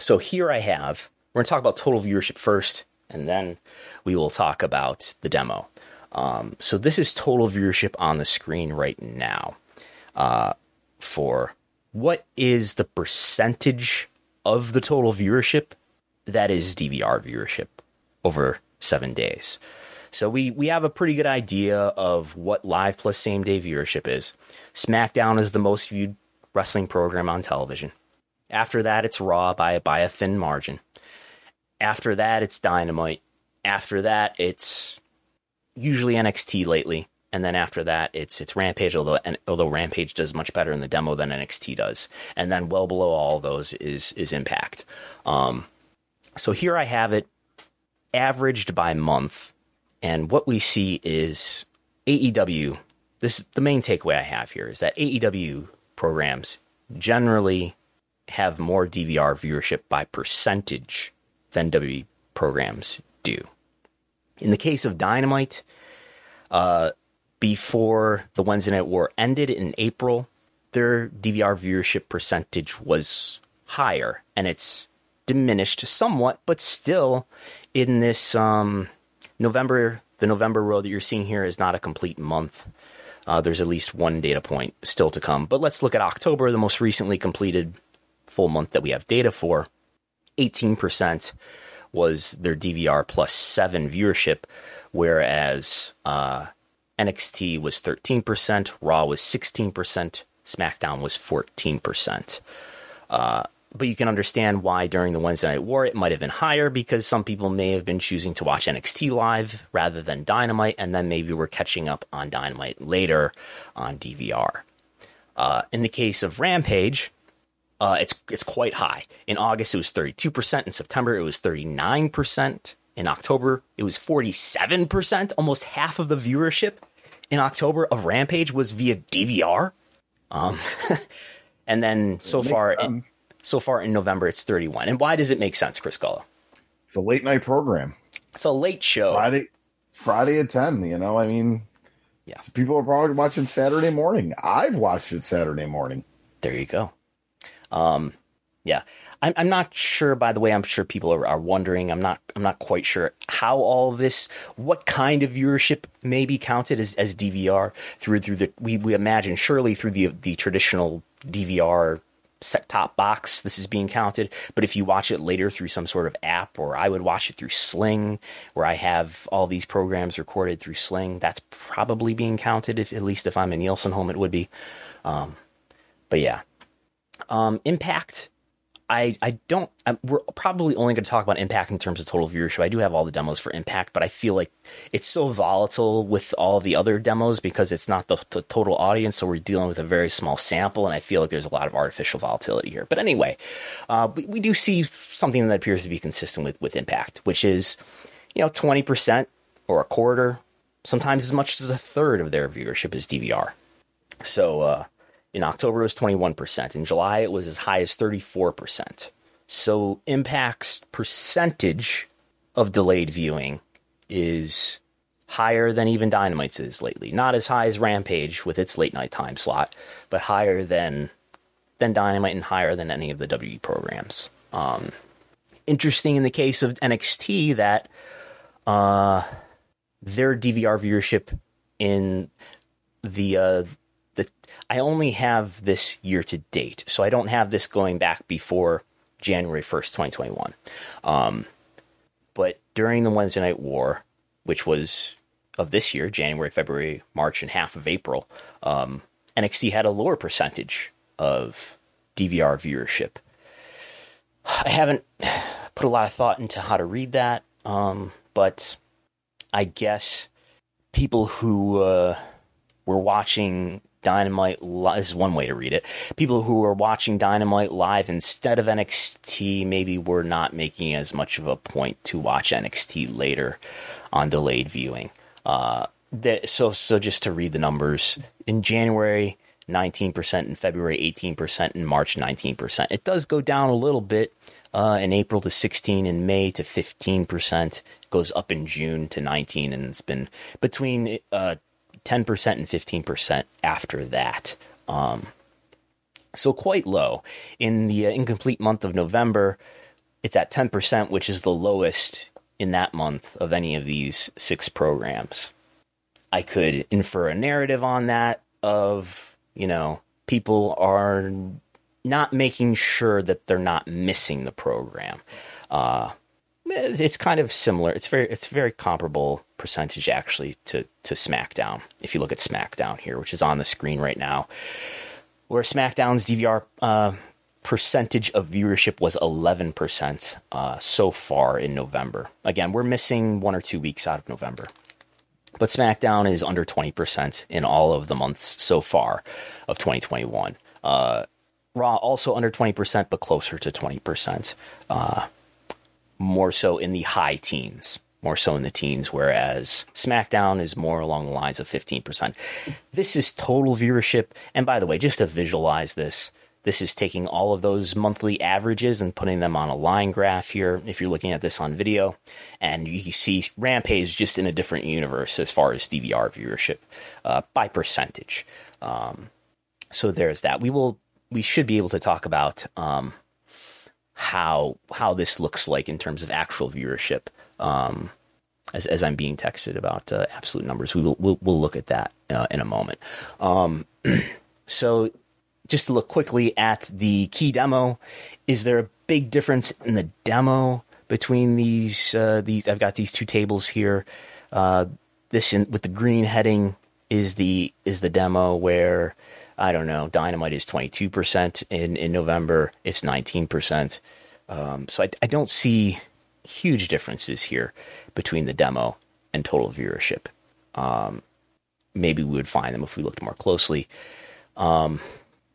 S1: so here I have, we're going to talk about total viewership first, and then we will talk about the demo. Um, so this is total viewership on the screen right now uh, for what is the percentage of the total viewership that is DVR viewership over seven days. So we we have a pretty good idea of what live plus same day viewership is. SmackDown is the most viewed wrestling program on television. After that, it's Raw by by a thin margin. After that, it's Dynamite. After that, it's usually NXT lately, and then after that, it's it's Rampage. Although although Rampage does much better in the demo than NXT does, and then well below all those is is Impact. Um, so here I have it averaged by month and what we see is AEW. This the main takeaway I have here is that AEW programs generally have more DVR viewership by percentage than WWE programs do. In the case of Dynamite, uh, before the Wednesday Night War ended in April, their DVR viewership percentage was higher, and it's diminished somewhat, but still in this um, November, the November row that you're seeing here is not a complete month. Uh, there's at least one data point still to come. But let's look at October, the most recently completed full month that we have data for. 18% was their DVR plus 7 viewership, whereas uh, NXT was 13%, Raw was 16%, SmackDown was 14%. Uh, but you can understand why during the Wednesday Night War it might have been higher because some people may have been choosing to watch NXT live rather than Dynamite, and then maybe we're catching up on Dynamite later on DVR. Uh, in the case of Rampage, uh, it's it's quite high. In August, it was 32%. In September, it was 39%. In October, it was 47%. Almost half of the viewership in October of Rampage was via DVR. Um, and then so far, in, so far in November, it's 31. And why does it make sense, Chris Gullo?
S2: It's a late night program.
S1: It's a late show.
S2: Friday, Friday at 10. You know, I mean, yeah. So people are probably watching Saturday morning. I've watched it Saturday morning.
S1: There you go. Um, yeah. I'm, I'm not sure. By the way, I'm sure people are, are wondering. I'm not. I'm not quite sure how all this, what kind of viewership may be counted as, as DVR through through the. We, we imagine surely through the the traditional DVR set top box, this is being counted. But if you watch it later through some sort of app, or I would watch it through Sling, where I have all these programs recorded through Sling, that's probably being counted. If at least if I'm in Nielsen home, it would be. Um, but yeah, um, Impact I, I don't, I'm, we're probably only going to talk about Impact in terms of total viewership. I do have all the demos for Impact, but I feel like it's so volatile with all the other demos because it's not the, the, total audience. So we're dealing with a very small sample, and I feel like there's a lot of artificial volatility here. But anyway, uh, we, we do see something that appears to be consistent with, with Impact, which is, you know, 20% or a quarter, sometimes as much as a third of their viewership is DVR. So, uh, in October, it was 21%. In July, it was as high as 34%. So, Impact's percentage of delayed viewing is higher than even Dynamite's is lately. Not as high as Rampage with its late night time slot, but higher than than Dynamite and higher than any of the WWE programs. Um, interesting in the case of NXT that uh, their DVR viewership in the uh, I only have this year to date, so I don't have this going back before January 1st, 2021. Um, but during the Wednesday Night War, which was of this year, January, February, March, and half of April, um, NXT had a lower percentage of DVR viewership. I haven't put a lot of thought into how to read that, um, but I guess people who uh, were watching Dynamite li- is one way to read it. People who are watching Dynamite live instead of NXT maybe were not making as much of a point to watch NXT later on delayed viewing. Uh, that, so so just to read the numbers in January. 19% in February, 18% in March, 19%. It does go down a little bit uh, in April to 16, in May to 15%, goes up in June to 19, and it's been between uh, 10% and 15% after that. Um, so quite low. In the uh, incomplete month of November, it's at 10%, which is the lowest in that month of any of these six programs. I could infer a narrative on that of, you know, people are not making sure that they're not missing the program. Uh, it's kind of similar. It's very it's very comparable percentage actually to to SmackDown. If you look at SmackDown here, which is on the screen right now, where SmackDown's DVR uh, percentage of viewership was 11% uh, so far in November. Again, we're missing one or two weeks out of November. But SmackDown is under 20% in all of the months so far of 2021. Uh, Raw also under 20%, but closer to 20%. Uh, more so in the high teens, more so in the teens, whereas SmackDown is more along the lines of 15%. This is total viewership. And by the way, just to visualize this, this is taking all of those monthly averages and putting them on a line graph here. If you're looking at this on video, and you see Rampage just in a different universe as far as DVR viewership uh, by percentage. Um, so there's that. We will, we should be able to talk about um, how how this looks like in terms of actual viewership. Um, as, as I'm being texted about uh, absolute numbers, we will we'll, we'll look at that uh, in a moment. Um, so, just to look quickly at the key demo, is there a big difference in the demo between these uh, these? I've got these two tables here. Uh, this in, with the green heading is the is the demo where I don't know. Dynamite is 22% in, in November. It's 19%. Um, so I, I don't see huge differences here between the demo and total viewership. Um, maybe we would find them if we looked more closely. Um,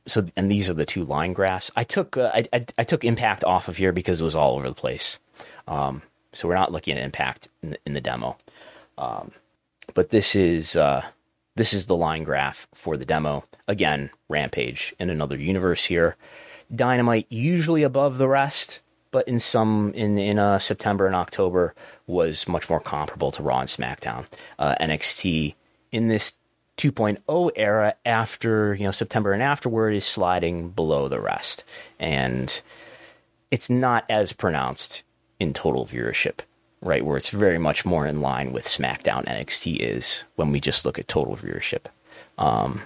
S1: so, and these are the two line graphs. I took uh, I, I, I, took impact off of here because it was all over the place. Um, so we're not looking at impact in the, in the demo. Um, but this is uh, this is the line graph for the demo. Again, Rampage in another universe here. Dynamite usually above the rest, but in some in in uh, September and October was much more comparable to Raw and SmackDown. Uh, NXT in this 2.0 era after you know September and afterward is sliding below the rest, and it's not as pronounced in total viewership right? Where it's very much more in line with SmackDown NXT is when we just look at total viewership. Um,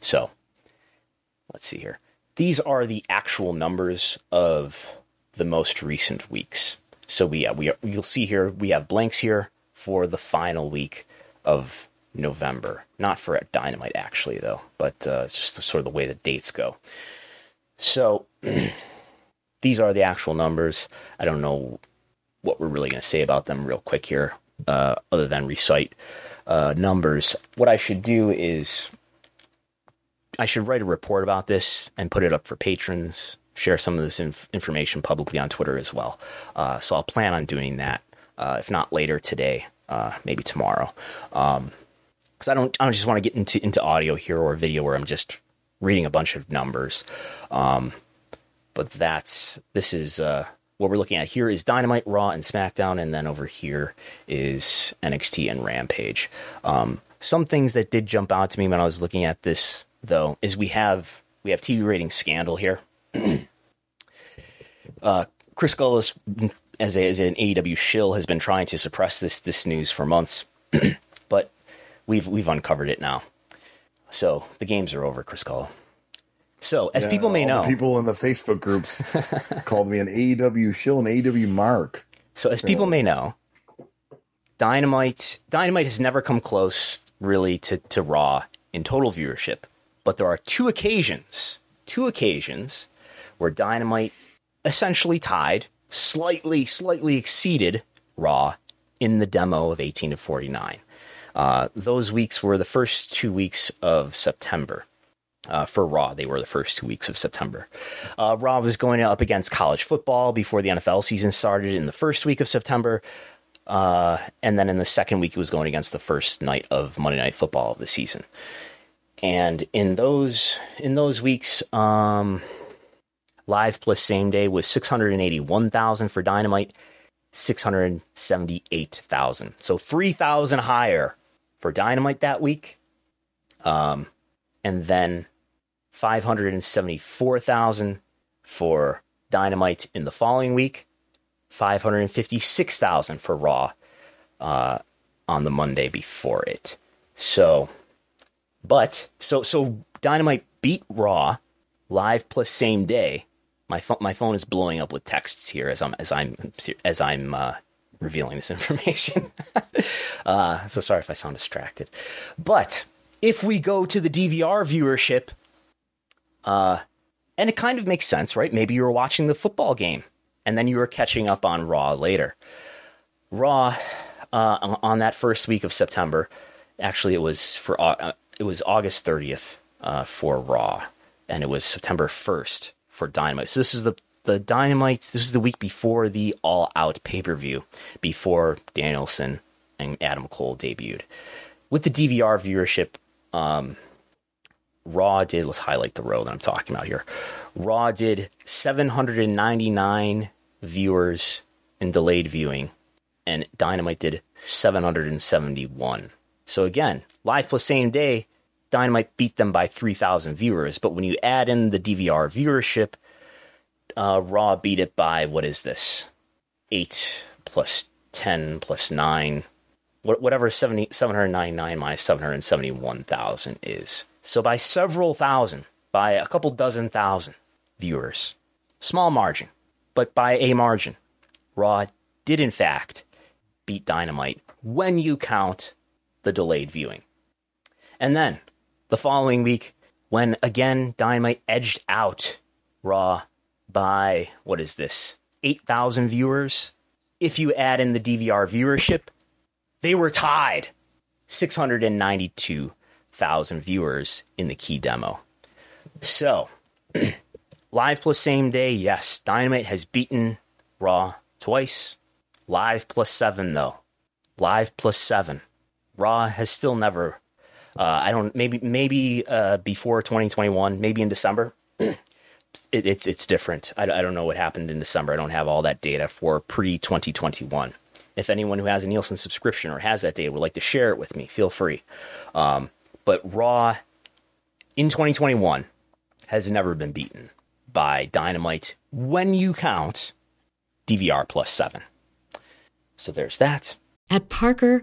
S1: so let's see here. these are the actual numbers of the most recent weeks. So we uh, we are, you'll see here we have blanks here for the final week of November. Not for Dynamite actually though, but uh, it's just sort of the way the dates go. So these are the actual numbers. I don't know what we're really going to say about them real quick here, uh, other than recite uh, numbers. What I should do is I should write a report about this and put it up for patrons. Share some of this inf- information publicly on Twitter as well. Uh, so I'll plan on doing that, uh, if not later today, uh, maybe tomorrow. Because um, I don't, I don't just want to get into into audio here or video where I'm just reading a bunch of numbers. Um, but that's this is uh, what we're looking at here is Dynamite, Raw, and SmackDown, and then over here is NXT and Rampage. Um, some things that did jump out to me when I was looking at this, though, is we have we have TV rating scandal here. uh, Chris Gullis, as, a, as an AEW shill, has been trying to suppress this this news for months, but we've we've uncovered it now. So the games are over, Chris Gullo. So, as yeah, people may know,
S2: people in the Facebook groups called me an AEW shill and AEW mark.
S1: So, as people may know, Dynamite Dynamite has never come close, really, to, to Raw in total viewership. But there are two occasions, two occasions where Dynamite essentially tied, slightly, slightly exceeded Raw in the demo of 18 to 49. Uh, those weeks were the first two weeks of September. Uh, for Raw, they were the first two weeks of September. Uh, Raw was going up against college football before the NFL season started in the first week of September. Uh, and then in the second week, it was going against the first night of Monday Night Football of the season. And in those in those weeks, um, live plus same day was six hundred and eighty one thousand for Dynamite, six hundred seventy eight thousand. So three thousand higher for Dynamite that week. Um, and then 574,000 for Dynamite in the following week, 556,000 for Raw uh, on the Monday before it. So, but so so Dynamite beat Raw live plus same day. My phone my phone is blowing up with texts here as I'm as I'm as I'm uh, revealing this information. uh, so sorry if I sound distracted, but if we go to the DVR viewership uh, and it kind of makes sense, right? Maybe you were watching the football game and then you were catching up on Raw later. Raw uh, on that first week of September, actually, it was for uh, it was August 30th uh, for Raw, and it was September 1st for Dynamite. So this is the the Dynamite. This is the week before the All Out pay per view, before Danielson and Adam Cole debuted. With the DVR viewership, um, Raw did, let's highlight the row that I'm talking about here. Raw did 799 viewers in delayed viewing, and Dynamite did 771. So again, live plus same day, Dynamite beat them by 3,000 viewers. But when you add in the DVR viewership, uh, Raw beat it by what is this? 8 plus 10 plus 9, whatever 70, 799 minus 771,000 is. So by several thousand, by a couple dozen thousand viewers, small margin, but by a margin, Raw did in fact beat Dynamite when you count the delayed viewing. And then the following week, when again Dynamite edged out Raw by, what is this, 8,000 viewers? If you add in the DVR viewership, they were tied 692 thousand viewers in the key demo. So, live plus same day, yes, Dynamite has beaten Raw twice. Live plus seven, though. Live plus seven. Raw has still never. Uh, I don't. Maybe maybe uh, before 2021, maybe in December. it, it's it's different. I, I don't know what happened in December. I don't have all that data for pre 2021. If anyone who has a Nielsen subscription or has that data would like to share it with me, feel free. Um, but Raw in 2021 has never been beaten by Dynamite when you count DVR plus seven. So there's that.
S3: At Parker,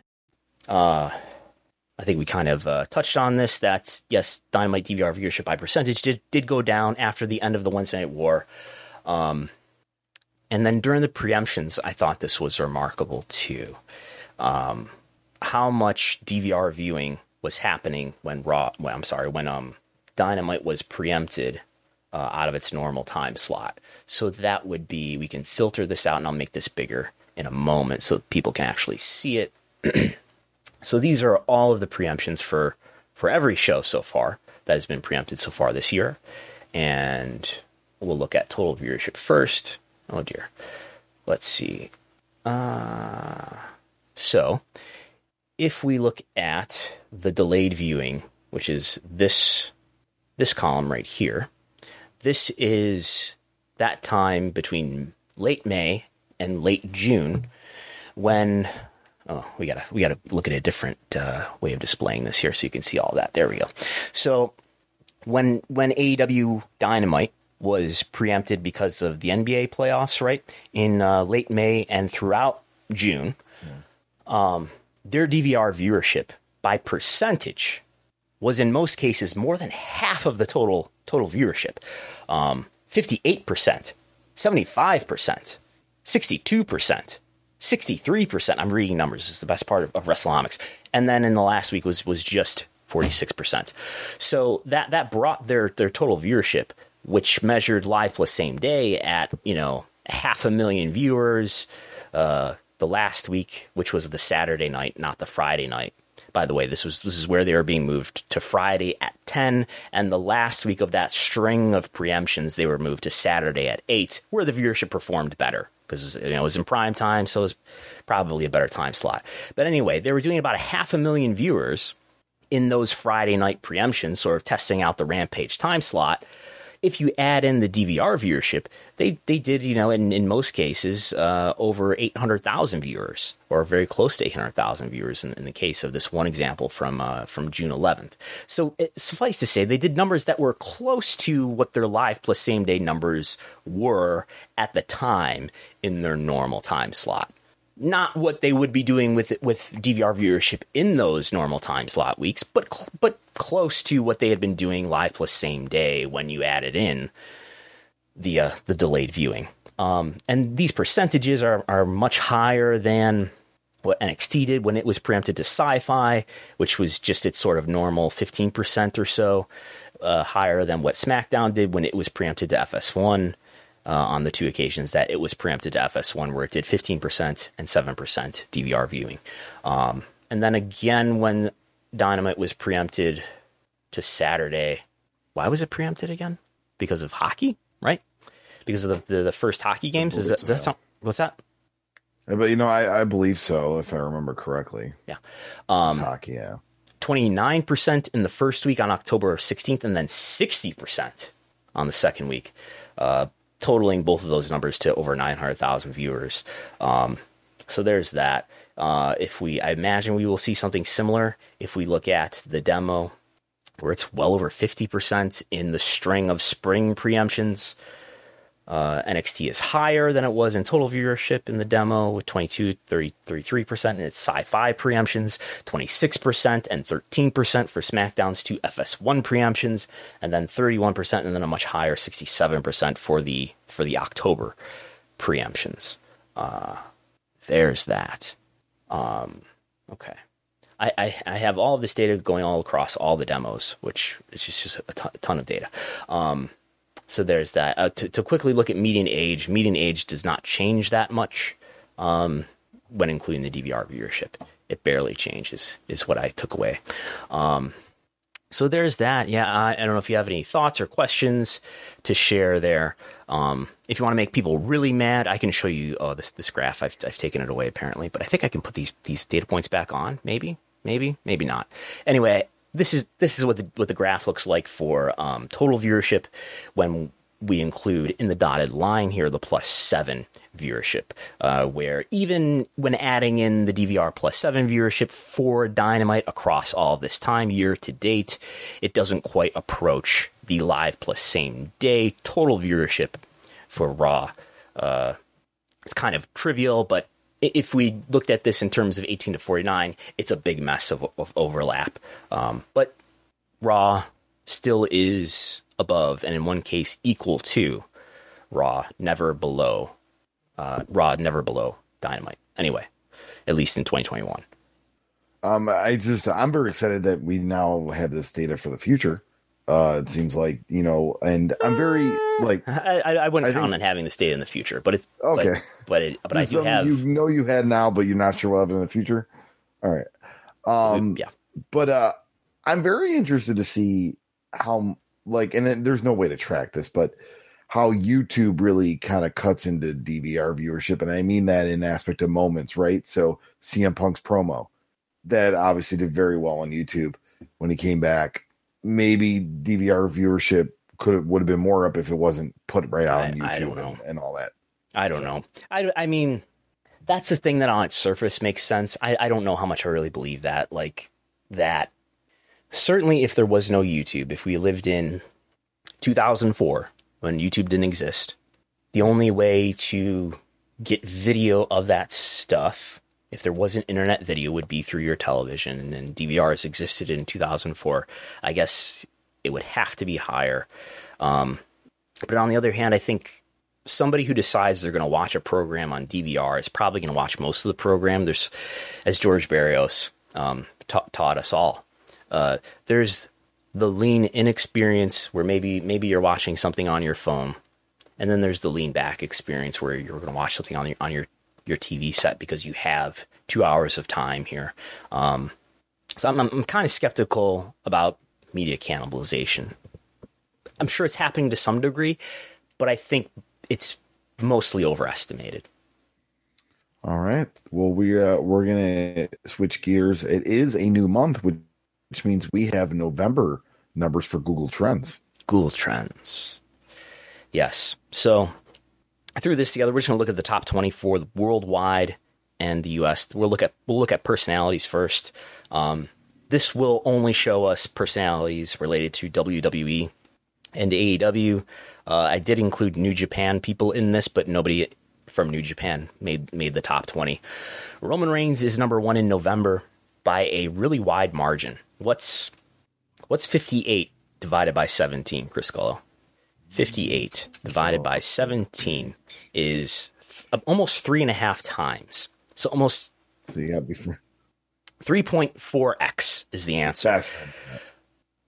S1: Uh, I think we kind of uh, touched on this. That yes, Dynamite DVR viewership by percentage did did go down after the end of the Wednesday Night War, um, and then during the preemptions, I thought this was remarkable too. Um, how much DVR viewing was happening when Raw? Well, I'm sorry, when um Dynamite was preempted uh, out of its normal time slot. So that would be we can filter this out, and I'll make this bigger in a moment so people can actually see it. So these are all of the preemptions for for every show so far that has been preempted so far this year, and we'll look at total viewership first. Oh dear, let's see. Uh, so if we look at the delayed viewing, which is this this column right here, this is that time between late May and late June when Oh, we gotta we gotta look at a different uh, way of displaying this here so you can see all that. There we go. So when when AEW Dynamite was preempted because of the NBA playoffs, right in uh, late May and throughout June, um, their DVR viewership by percentage was in most cases more than half of the total total viewership. Um, 58%, 75%, 62%. 63%. I'm reading numbers. It's the best part of, of WrestleNomics. And then in the last week was was just 46%. So that that brought their their total viewership, which measured live plus same day at, you know, half a million viewers. Uh, the last week, which was the Saturday night, not the Friday night. By the way, this was this is where they were being moved to Friday at 10, and the last week of that string of preemptions, they were moved to Saturday at 8, where the viewership performed better because you know, it was in prime time, so it was probably a better time slot. But anyway, they were doing about a half a million viewers in those Friday night preemptions, sort of testing out the Rampage time slot if you add in the DVR viewership, they they did you know in in most cases uh, over eight hundred thousand viewers, or very close to eight hundred thousand viewers in, in, the case of this one example from uh, from June eleventh. So it, suffice to say, they did numbers that were close to what their live plus same day numbers were at the time in their normal time slot not what they would be doing with with DVR viewership in those normal time slot weeks, but but close to what they had been doing live plus same day when you added in the uh, the delayed viewing. Um, and these percentages are are much higher than what NXT did when it was preempted to Syfy, which was just its sort of normal fifteen percent or so, uh, higher than what SmackDown did when it was preempted to FS1 uh, on the two occasions that it was preempted to FS1, where it did 15% and 7% DVR viewing. Um, and then again, when Dynamite was preempted to Saturday, why was it preempted again? Because of hockey, right? Because of the, the, the first hockey games? Is that, so. that sound, what's that?
S2: But you know, I, I believe so, if I remember correctly.
S1: Yeah.
S2: Um, hockey, yeah.
S1: 29% in the first week on October 16th, and then 60% on the second week. Uh, totaling both of those numbers to over 900,000 viewers. Um, so there's that. Uh, if we, I imagine we will see something similar if we look at the demo where it's well over 50% in the string of spring preemptions. Uh, NXT is higher than it was in total viewership in the demo with 22, 30, 33%, and its Syfy preemptions, 26% and 13% for SmackDown's two FS1 preemptions, and then 31%, and then a much higher 67% for the for the October preemptions. Uh, there's that. Um, okay. I, I, I, have all of this data going all across all the demos, which is just, just a, ton, a ton of data. Um, so there's that. Uh, to, to, quickly look at median age, median age does not change that much um, when including the DVR viewership. It barely changes, is what I took away. Um, so there's that. Yeah, I, I, don't know if you have any thoughts or questions to share there. Um, if you want to make people really mad, I can show you oh, this this graph. I've, I've taken it away apparently, but I think I can put these these data points back on. Maybe, maybe, maybe not. Anyway, this is this is what the what the graph looks like for um, total viewership when we include in the dotted line here the plus seven viewership, uh, where even when adding in the DVR plus seven viewership for Dynamite across all this time, year to date, it doesn't quite approach the live plus same day total viewership for Raw. Uh, it's kind of trivial, but if we looked at this in terms of 18 to 49, it's a big mess of, of overlap. Um, but Raw still is above, and in one case equal to Raw, never below. Uh, Raw never below Dynamite. Anyway, at least in 2021.
S2: Um, I just I'm very excited that we now have this data for the future. Uh, it seems like you know, and I'm very like
S1: I, I wouldn't I count think, on having this data in the future, but it's
S2: okay.
S1: But, but it, but I do have
S2: you know you had now, but you're not sure we'll have it in the future. All right, um,
S1: yeah,
S2: but uh, I'm very interested to see how like, and there's no way to track this, but how YouTube really kind of cuts into DVR viewership, and I mean that in aspect of moments, right? So CM Punk's promo that obviously did very well on YouTube when he came back. Maybe DVR viewership could have, would have been more up if it wasn't put right out on YouTube and, and, all that.
S1: I don't so. know. I, I mean, that's the thing that on its surface makes sense. I, I don't know how much I really believe that. Like that certainly if there was no YouTube, if we lived in 2004 when YouTube didn't exist, the only way to get video of that stuff, if there wasn't internet video, would be through your television. And DVRs existed in 2004. I guess it would have to be higher. Um, but on the other hand, I think somebody who decides they're going to watch a program on DVR is probably going to watch most of the program. There's, as George Barrios um, ta- taught us all, uh, there's the lean in experience where maybe maybe you're watching something on your phone, and then there's the lean back experience where you're going to watch something on your on your your TV set because you have two hours of time here. Um, so I'm, I'm, I'm kind of skeptical about media cannibalization. I'm sure it's happening to some degree, but I think it's mostly overestimated.
S2: All right. Well, we uh, we're gonna switch gears. It is a new month, which which means we have November numbers for Google Trends.
S1: Google Trends. Yes. So I threw this together. We're just going to look at the top 24 worldwide and the US. We'll look at we'll look at personalities first. Um, this will only show us personalities related to WWE and AEW. Uh, I did include New Japan people in this, but nobody from New Japan made made the top 20. Roman Reigns is number one in November by a really wide margin. What's what's 58 divided by 17, Chris Gullo? 58 divided by 17 is th- almost three and a half times. So almost.
S2: So you got before.
S1: 3.4x is the answer. That's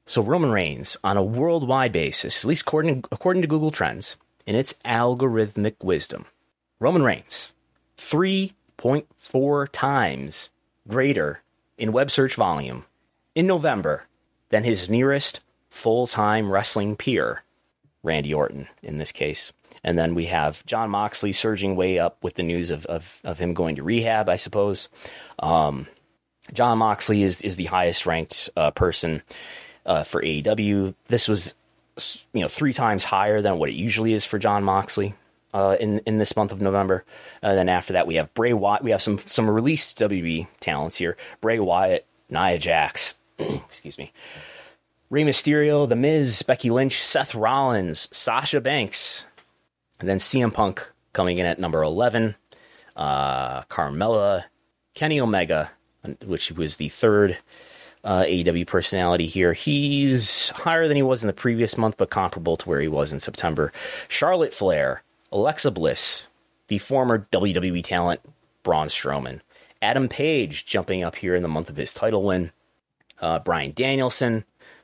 S1: so Roman Reigns, on a worldwide basis, at least according, according to Google Trends, in its algorithmic wisdom, Roman Reigns, 3.4 times greater in web search volume in November than his nearest full time wrestling peer, Randy Orton, in this case. And then we have Jon Moxley surging way up with the news of, of, of him going to rehab, I suppose. Um, Jon Moxley is, is the highest ranked uh, person uh, for AEW. This was you know three times higher than what it usually is for Jon Moxley. Uh, in in this month of November, and then after that we have Bray Wyatt. We have some some released WWE talents here: Bray Wyatt, Nia Jax, excuse me, Rey Mysterio, The Miz, Becky Lynch, Seth Rollins, Sasha Banks, and then CM Punk coming in at number 11, uh, Carmella, Kenny Omega, which was the third uh, AEW personality here. He's higher than he was in the previous month, but comparable to where he was in September. Charlotte Flair, Alexa Bliss, the former WWE talent Braun Strowman, Adam Page jumping up here in the month of his title win, uh, Bryan Danielson,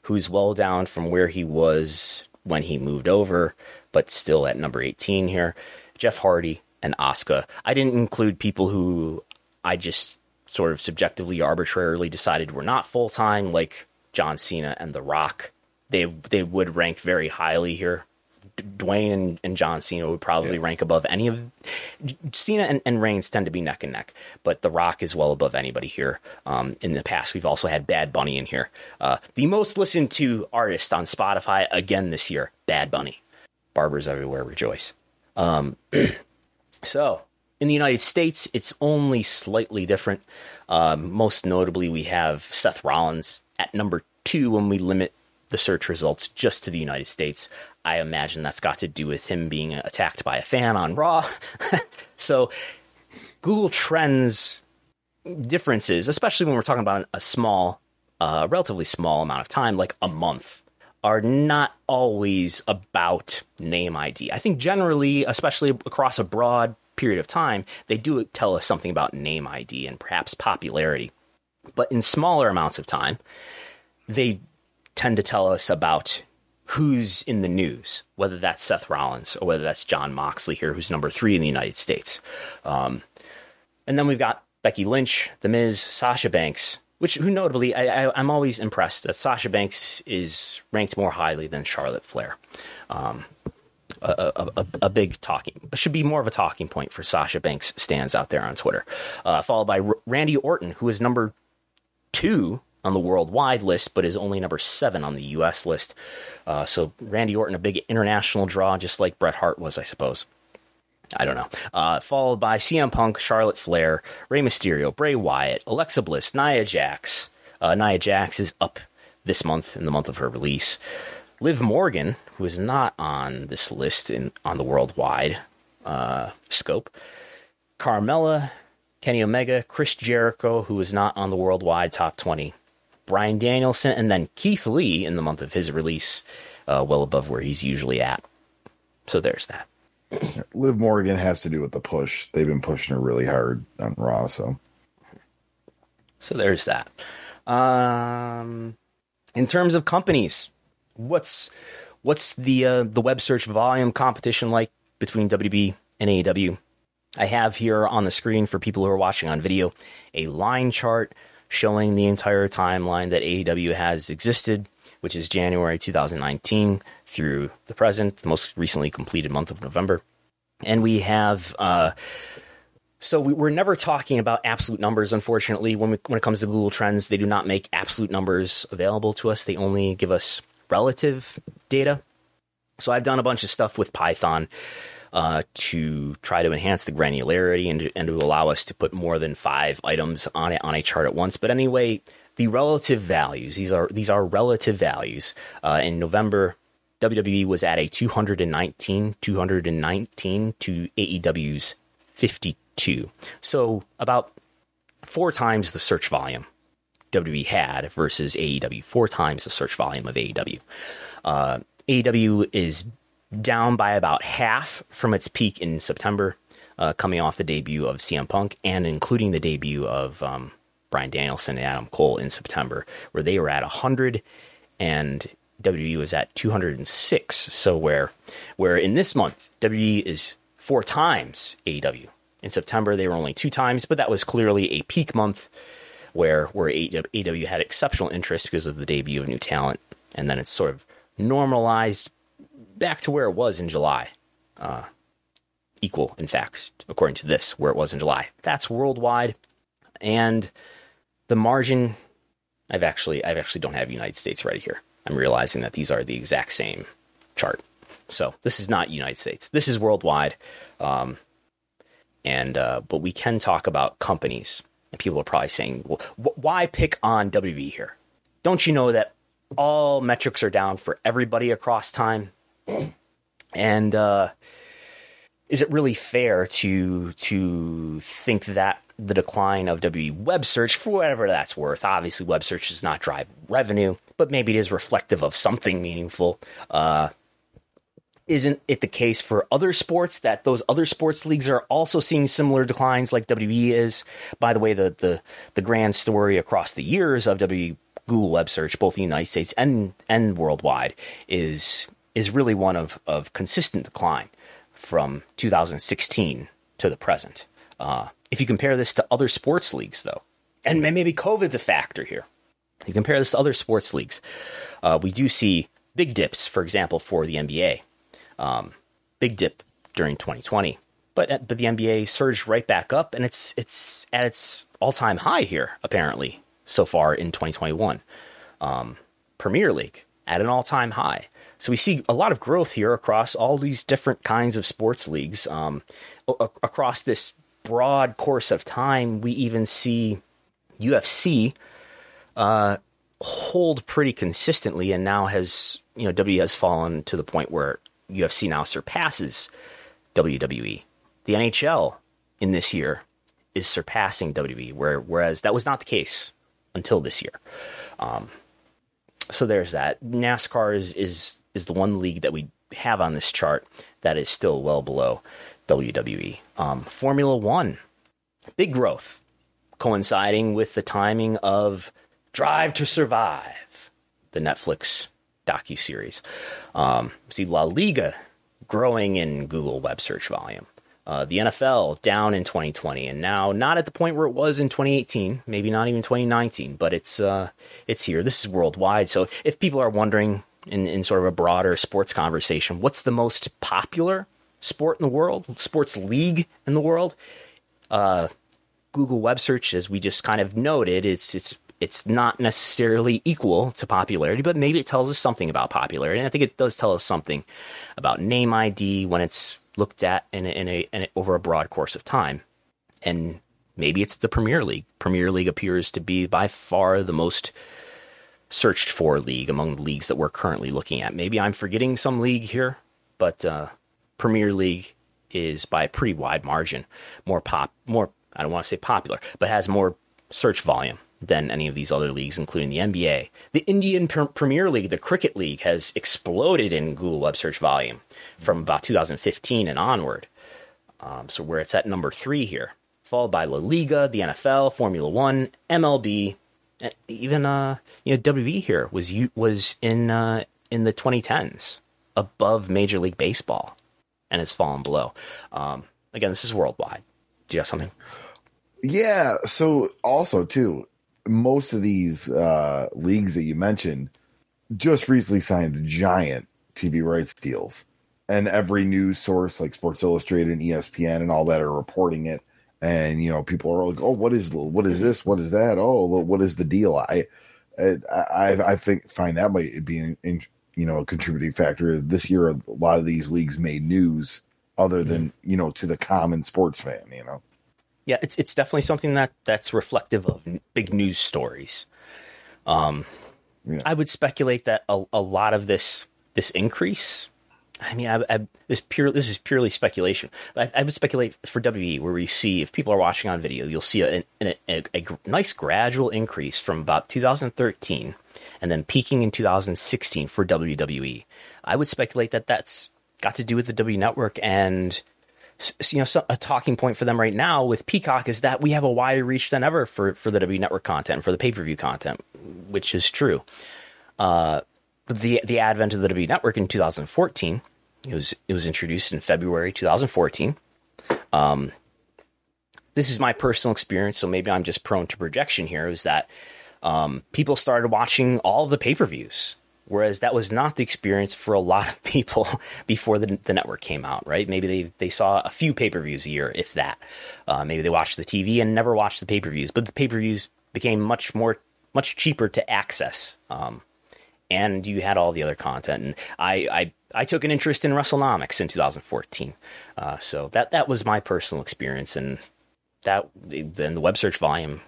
S1: who's well down from where he was when he moved over, but still at number 18 here, Jeff Hardy and Asuka. I didn't include people who I just sort of subjectively arbitrarily decided were not full time, like John Cena and The Rock. They they would rank very highly here. Dwayne and, and John Cena would probably yeah. rank above any of Cena and, and, Reigns tend to be neck and neck, but The Rock is well above anybody here. Um, in the past, we've also had Bad Bunny in here. Uh, the most listened to artist on Spotify again this year, Bad Bunny. Barbers everywhere rejoice. Um, so in the United States, it's only slightly different. Um, most notably, we have Seth Rollins at number two when we limit the search results just to the United States. I imagine that's got to do with him being attacked by a fan on Raw. so, Google Trends differences, especially when we're talking about a small, uh, relatively small amount of time, like a month, are not always about name ID. I think generally, especially across a broad period of time, they do tell us something about name ID and perhaps popularity. But in smaller amounts of time, they tend to tell us about who's in the news, whether that's Seth Rollins or whether that's Jon Moxley here, who's number three in the United States. Um, and then we've got Becky Lynch, The Miz, Sasha Banks, which who notably I, am always impressed that Sasha Banks is ranked more highly than Charlotte Flair. Um, a, a, a, big talking should be more of a talking point for Sasha Banks stands out there on Twitter, uh, followed by R- Randy Orton, who is number two on the worldwide list, but is only number seven on the U.S. list. Uh, so Randy Orton, a big international draw, just like Bret Hart was, I suppose. I don't know. Uh, followed by CM Punk, Charlotte Flair, Rey Mysterio, Bray Wyatt, Alexa Bliss, Nia Jax. Uh, Nia Jax is up this month in the month of her release. Liv Morgan, who is not on this list in on the worldwide uh, scope. Carmella, Kenny Omega, Chris Jericho, who is not on the worldwide top 20. Bryan Danielson, and then Keith Lee in the month of his release, uh, well above where he's usually at. So there's that.
S2: Liv Morgan has to do with the push. They've been pushing her really hard on Raw, so.
S1: So there's that. Um, in terms of companies, what's what's the uh, the web search volume competition like between WB and AEW? I have here on the screen for people who are watching on video a line chart showing the entire timeline that AEW has existed, which is January 2019 through the present, the most recently completed month of November. And we have, uh, so we, are never talking about absolute numbers, unfortunately. When, we, when it comes to Google Trends, they do not make absolute numbers available to us. They only give us relative data. So I've done a bunch of stuff with Python uh, to try to enhance the granularity and, and to allow us to put more than five items on it on a chart at once. But anyway, the relative values these are these are relative values. Uh, in November, WWE was at a 219, 219 to AEW's 52. So about four times the search volume WWE had versus AEW, four times the search volume of AEW. Uh, AEW is down by about half from its peak in September, uh, coming off the debut of CM Punk and including the debut of um, Bryan Danielson and Adam Cole in September, where they were at 100 and WWE was at 206. So where where in this month WWE is four times AEW. In September they were only two times, but that was clearly a peak month where where AEW had exceptional interest because of the debut of new talent, and then it's sort of normalized back to where it was in July. Uh, equal, in fact, according to this, where it was in July. That's worldwide, and the margin. I've actually, I've actually don't have United States right here. I'm realizing that these are the exact same chart. So this is not United States. This is worldwide. Um, and uh, but we can talk about companies and people are probably saying, well, wh- why pick on WB here? Don't you know that all metrics are down for everybody across time. And uh, is it really fair to to think that the decline of WE web search, for whatever that's worth, obviously web search does not drive revenue, but maybe it is reflective of something meaningful. Uh, isn't it the case for other sports that those other sports leagues are also seeing similar declines like WE is? By the way, the the the grand story across the years of WE Google web search, both in the United States and and worldwide, is is really one of of consistent decline from 2016 to the present. Uh, if you compare this to other sports leagues, though, and maybe COVID's a factor here, you compare this to other sports leagues, uh, we do see big dips, for example, for the NBA um, big dip during 2020, but but the NBA surged right back up, and it's it's at its all time high here apparently so far in 2021. Um, Premier League at an all time high. So we see a lot of growth here across all these different kinds of sports leagues. Um, a- across this broad course of time, we even see UFC uh, hold pretty consistently, and now has you know W has fallen to the point where UFC now surpasses WWE. The NHL in this year is surpassing WWE, where, whereas that was not the case until this year. Um, so there's that. NASCAR is, is is the one league that we have on this chart that is still well below WWE. Um, Formula One, big growth, coinciding with the timing of Drive to Survive, the Netflix docu series. Um, see La Liga growing in Google web search volume. Uh, the NFL down in 2020, and now not at the point where it was in 2018, maybe not even 2019, but it's uh, it's here. This is worldwide. So if people are wondering in, in sort of a broader sports conversation, what's the most popular sport in the world, sports league in the world? Uh, Google web search, as we just kind of noted, it's it's it's not necessarily equal to popularity, but maybe it tells us something about popularity. And I think it does tell us something about name ID when it's looked at in a, in a, in a, over a broad course of time. And maybe it's the Premier League. Premier League appears to be by far the most searched for league among the leagues that we're currently looking at. Maybe I'm forgetting some league here, but uh, Premier League is by a pretty wide margin more pop, more I don't want to say popular, but has more search volume than any of these other leagues, including the NBA. The Indian Premier League, the Cricket League, has exploded in Google web search volume from about 2015 and onward. Um, so where it's at number three here, followed by La Liga, the NFL, Formula One, MLB, even uh, you know WB here was was in uh, in the 2010s above Major League Baseball, and has fallen below. Um, again, this is worldwide. Do you have something?
S2: Yeah. So also too, most of these uh, leagues that you mentioned just recently signed giant TV rights deals, and every news source like Sports Illustrated and ESPN and all that are reporting it. And you know, people are like, "Oh, what is what is this? What is that? Oh, what is the deal?" I, I, I think find that might be an, you know a contributing factor. Is this year a lot of these leagues made news other than you know to the common sports fan, you know
S1: yeah, it's it's definitely something that that's reflective of big news stories. Um, yeah. I would speculate that a, a lot of this this increase. I mean, I, I, this pure this is purely speculation. I, I, would speculate for WWE where we see if people are watching on video, you'll see a, a, a, a nice gradual increase from about 2013 and then peaking in 2016 for WWE. I would speculate that that's got to do with the W Network and you know, a talking point for them right now with Peacock is that we have a wider reach than ever for, for the W Network content, for the pay per view content, which is true. Uh, the the advent of the W Network in 2014, it was it was introduced in February 2014. Um, this is my personal experience, so maybe I'm just prone to projection here. Is that um, people started watching all the pay per views Whereas that was not the experience for a lot of people before the, the network came out, right? Maybe they, they saw a few pay per views a year, if that. Uh, maybe they watched the TV and never watched the pay per views, but the pay per views became much more, much cheaper to access. Um, and you had all the other content. And I, I, I took an interest in WrestleNomics in 2014. Uh, so that, that was my personal experience. And that, then the web search volume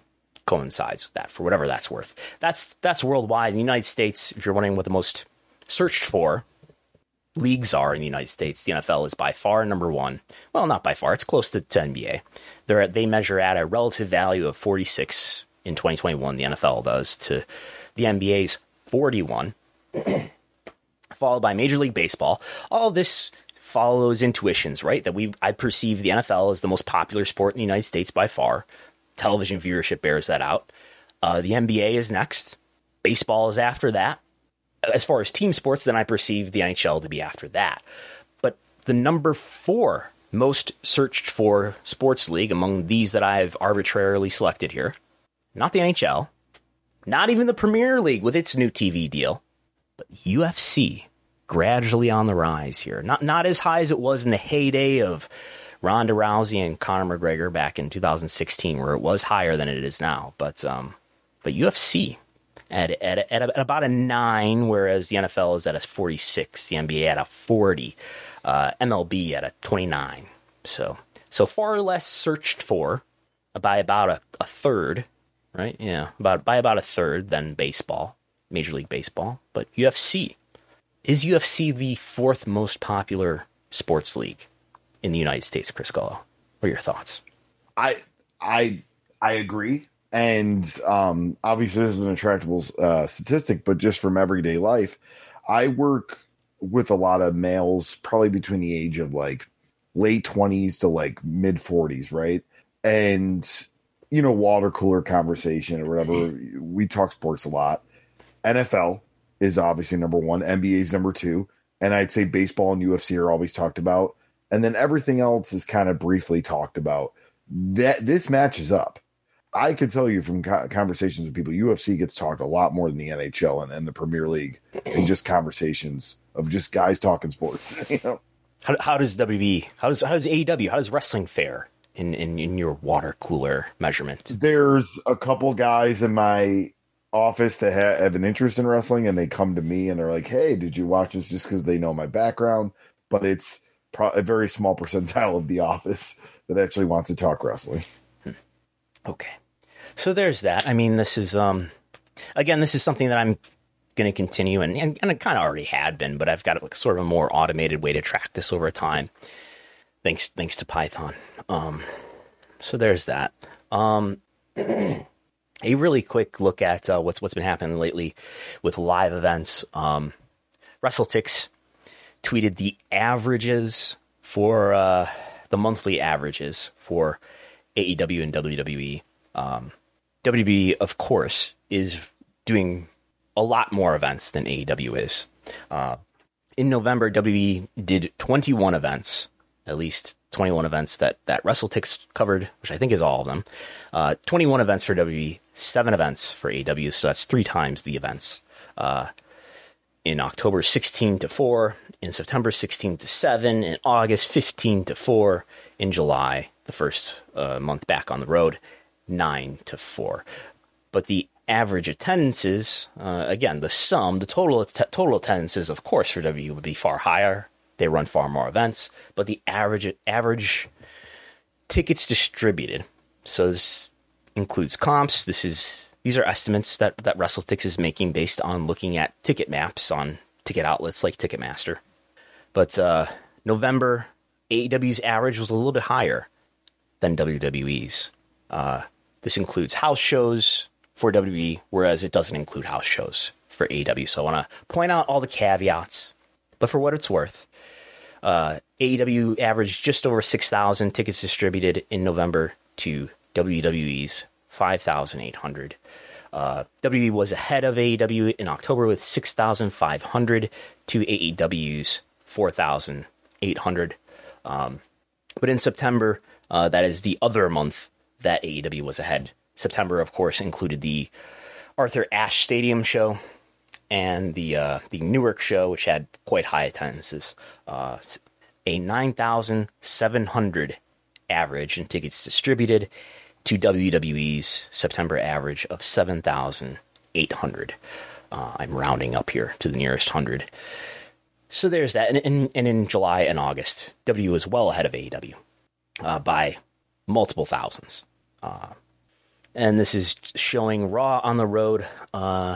S1: coincides with that for whatever that's worth. That's that's worldwide. In the United States, if you're wondering what the most searched for leagues are in the United States, the NFL is by far number one. Well, not by far; it's close to, to NBA. They're at, they measure at a relative value of 46 in 2021. The NFL does to the NBA's 41, followed by Major League Baseball. All this follows intuitions, right? That we I perceive the NFL as the most popular sport in the United States by far. Television viewership bears that out. Uh, the NBA is next. Baseball is after that as far as team sports, then I perceive the NHL to be after that. But the number four most searched for sports league among these that I've arbitrarily selected here, not the NHL, not even the Premier League with its new TV deal, but UFC gradually on the rise here. Not not as high as it was in the heyday of Ronda Rousey and Conor McGregor back in 2016, where it was higher than it is now. But um, but UFC at, at, at, at, about a nine, whereas the NFL is at a 46, the NBA at a 40, uh, MLB at a 29. So, so far less searched for by about a, a third, right? Yeah, about by about a third than baseball, Major League Baseball. But UFC is UFC the fourth most popular sports league in the United States, Chris Gullo? What are your thoughts?
S2: I I I agree and um, obviously this is an attractable uh, statistic, but just from everyday life, I work with a lot of males, probably between the age of like late twenties to like mid forties, right? And you know, water cooler conversation or whatever. We talk sports a lot. NFL is obviously number one. NBA is number two, and I'd say baseball and UFC are always talked about, and then everything else is kind of briefly talked about. That this matches up I can tell you from conversations with people, UFC gets talked a lot more than the NHL and, and the Premier League, and just conversations of just guys talking sports. You know,
S1: how, how does WB, how does how does AEW, how does wrestling fare in, in in your water cooler measurement?
S2: There's a couple guys in my office that ha- have an interest in wrestling, and they come to me and they're like, "Hey, did you watch this?" Just because they know my background, but it's pro- a very small percentile of the office that actually wants to talk wrestling.
S1: Hmm. Okay. So there's that. I mean, this is um, again, this is something that I'm going to continue, and and, and it kind of already had been, but I've got like sort of a more automated way to track this over time, thanks thanks to Python. Um, so there's that. Um, a really quick look at uh, what's what's been happening lately with live events. Um, WrestleTix tweeted the averages for uh, the monthly averages for AEW and WWE. Um, WB, of course, is doing a lot more events than AEW is. Uh, in November, WB did 21 events, at least 21 events that, that WrestleTix covered, which I think is all of them. Uh, 21 events for WB, seven events for AEW, so that's three times the events. Uh, in October, 16 to 4, in September, 16 to 7, in August, 15 to 4, in July, the first uh, month back on the road, nine to four. But the average attendances, uh, again, the sum, the total t- total attendances, of course, for W would be far higher. They run far more events, but the average average tickets distributed. So this includes comps. This is these are estimates that that WrestleTix is making based on looking at ticket maps on ticket outlets like Ticketmaster. But uh, November AEW's average was a little bit higher than WWE's. Uh, this includes house shows for WWE, whereas it doesn't include house shows for AEW. So I want to point out all the caveats. But for what it's worth, uh, AEW averaged just over 6,000 tickets distributed in November to WWE's 5,800. Uh, WWE was ahead of AEW in October with 6,500 to AEW's 4,800. Um, but in September, uh, that is the other month that AEW was ahead. September, of course, included the Arthur Ashe Stadium show and the uh, the Newark show, which had quite high attendances. Uh, a 9,700 average in tickets distributed to WWE's September average of 7,800. Uh, I'm rounding up here to the nearest hundred. So there's that. And, and, and, in July and August, W was well ahead of AEW uh, by multiple thousands. Uh, and this is showing Raw on the road. Uh,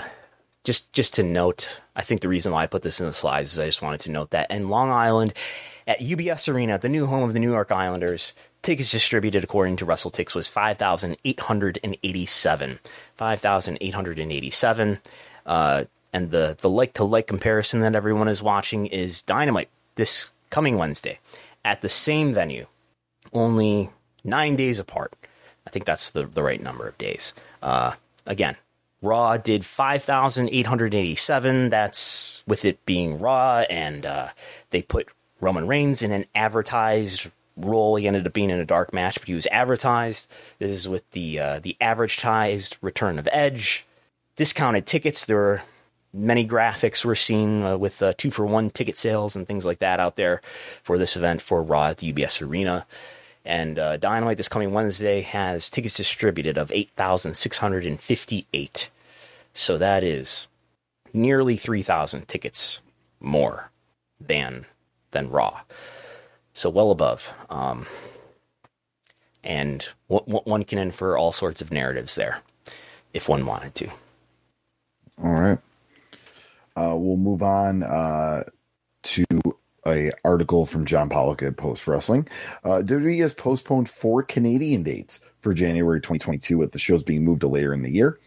S1: just just to note, I think the reason why I put this in the slides is I just wanted to note that in Long Island, at UBS Arena, the new home of the New York Islanders, tickets distributed according to WrestleTix was five thousand eight hundred and eighty-seven. Five thousand eight hundred and eighty-seven. Uh, and the the like to like comparison that everyone is watching is Dynamite this coming Wednesday at the same venue, only nine days apart. I think that's the, the right number of days. Uh, again, Raw did 5,887. That's with it being Raw, and uh, they put Roman Reigns in an advertised role. He ended up being in a dark match, but he was advertised. This is with the uh, the advertised return of Edge. Discounted tickets. There were many graphics were seen uh, with uh, two for one ticket sales and things like that out there for this event for Raw at the UBS Arena. And uh, Dynamite this coming Wednesday has tickets distributed of 8,658. So that is nearly 3,000 tickets more than than Raw. So well above. Um, and w- one can infer all sorts of narratives there if one wanted to.
S2: All right. Uh, we'll move on uh, to a article from John Pollock at Post Wrestling. Uh, WWE has postponed four Canadian dates for January 2022, with the shows being moved to later in the year.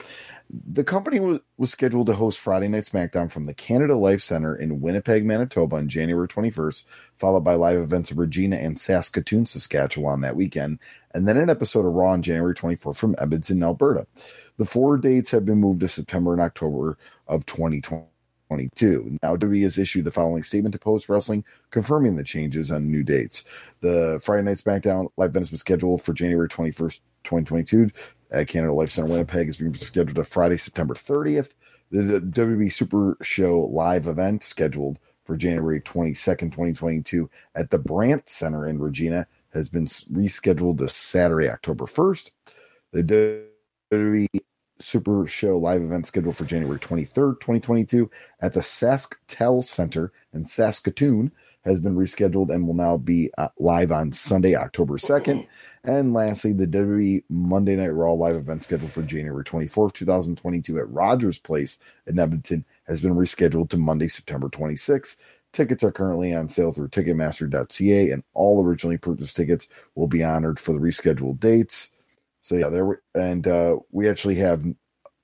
S2: The company was, was scheduled to host Friday Night SmackDown from the Canada Life Center in Winnipeg, Manitoba on January 21st, followed by live events in Regina and Saskatoon, Saskatchewan that weekend, and then an episode of Raw on January 24th from Edmonton, Alberta. The four dates have been moved to September and October of 2020. 2022. Now, WWE has issued the following statement to Post Wrestling confirming the changes on new dates. The Friday Night SmackDown live event is scheduled for January 21st, 2022 at Canada Life Center Winnipeg. is being scheduled to Friday, September 30th. The WWE Super Show live event scheduled for January 22nd, 2022 at the Brandt Center in Regina has been rescheduled to Saturday, October 1st. The WWE Super Show live event scheduled for January 23rd, 2022 at the SaskTel Center in Saskatoon has been rescheduled and will now be uh, live on Sunday, October 2nd. And lastly, the WWE Monday Night Raw live event scheduled for January 24th, 2022 at Rogers Place in Edmonton has been rescheduled to Monday, September 26th. Tickets are currently on sale through Ticketmaster.ca, and all originally purchased tickets will be honored for the rescheduled dates. So yeah, there and uh, we actually have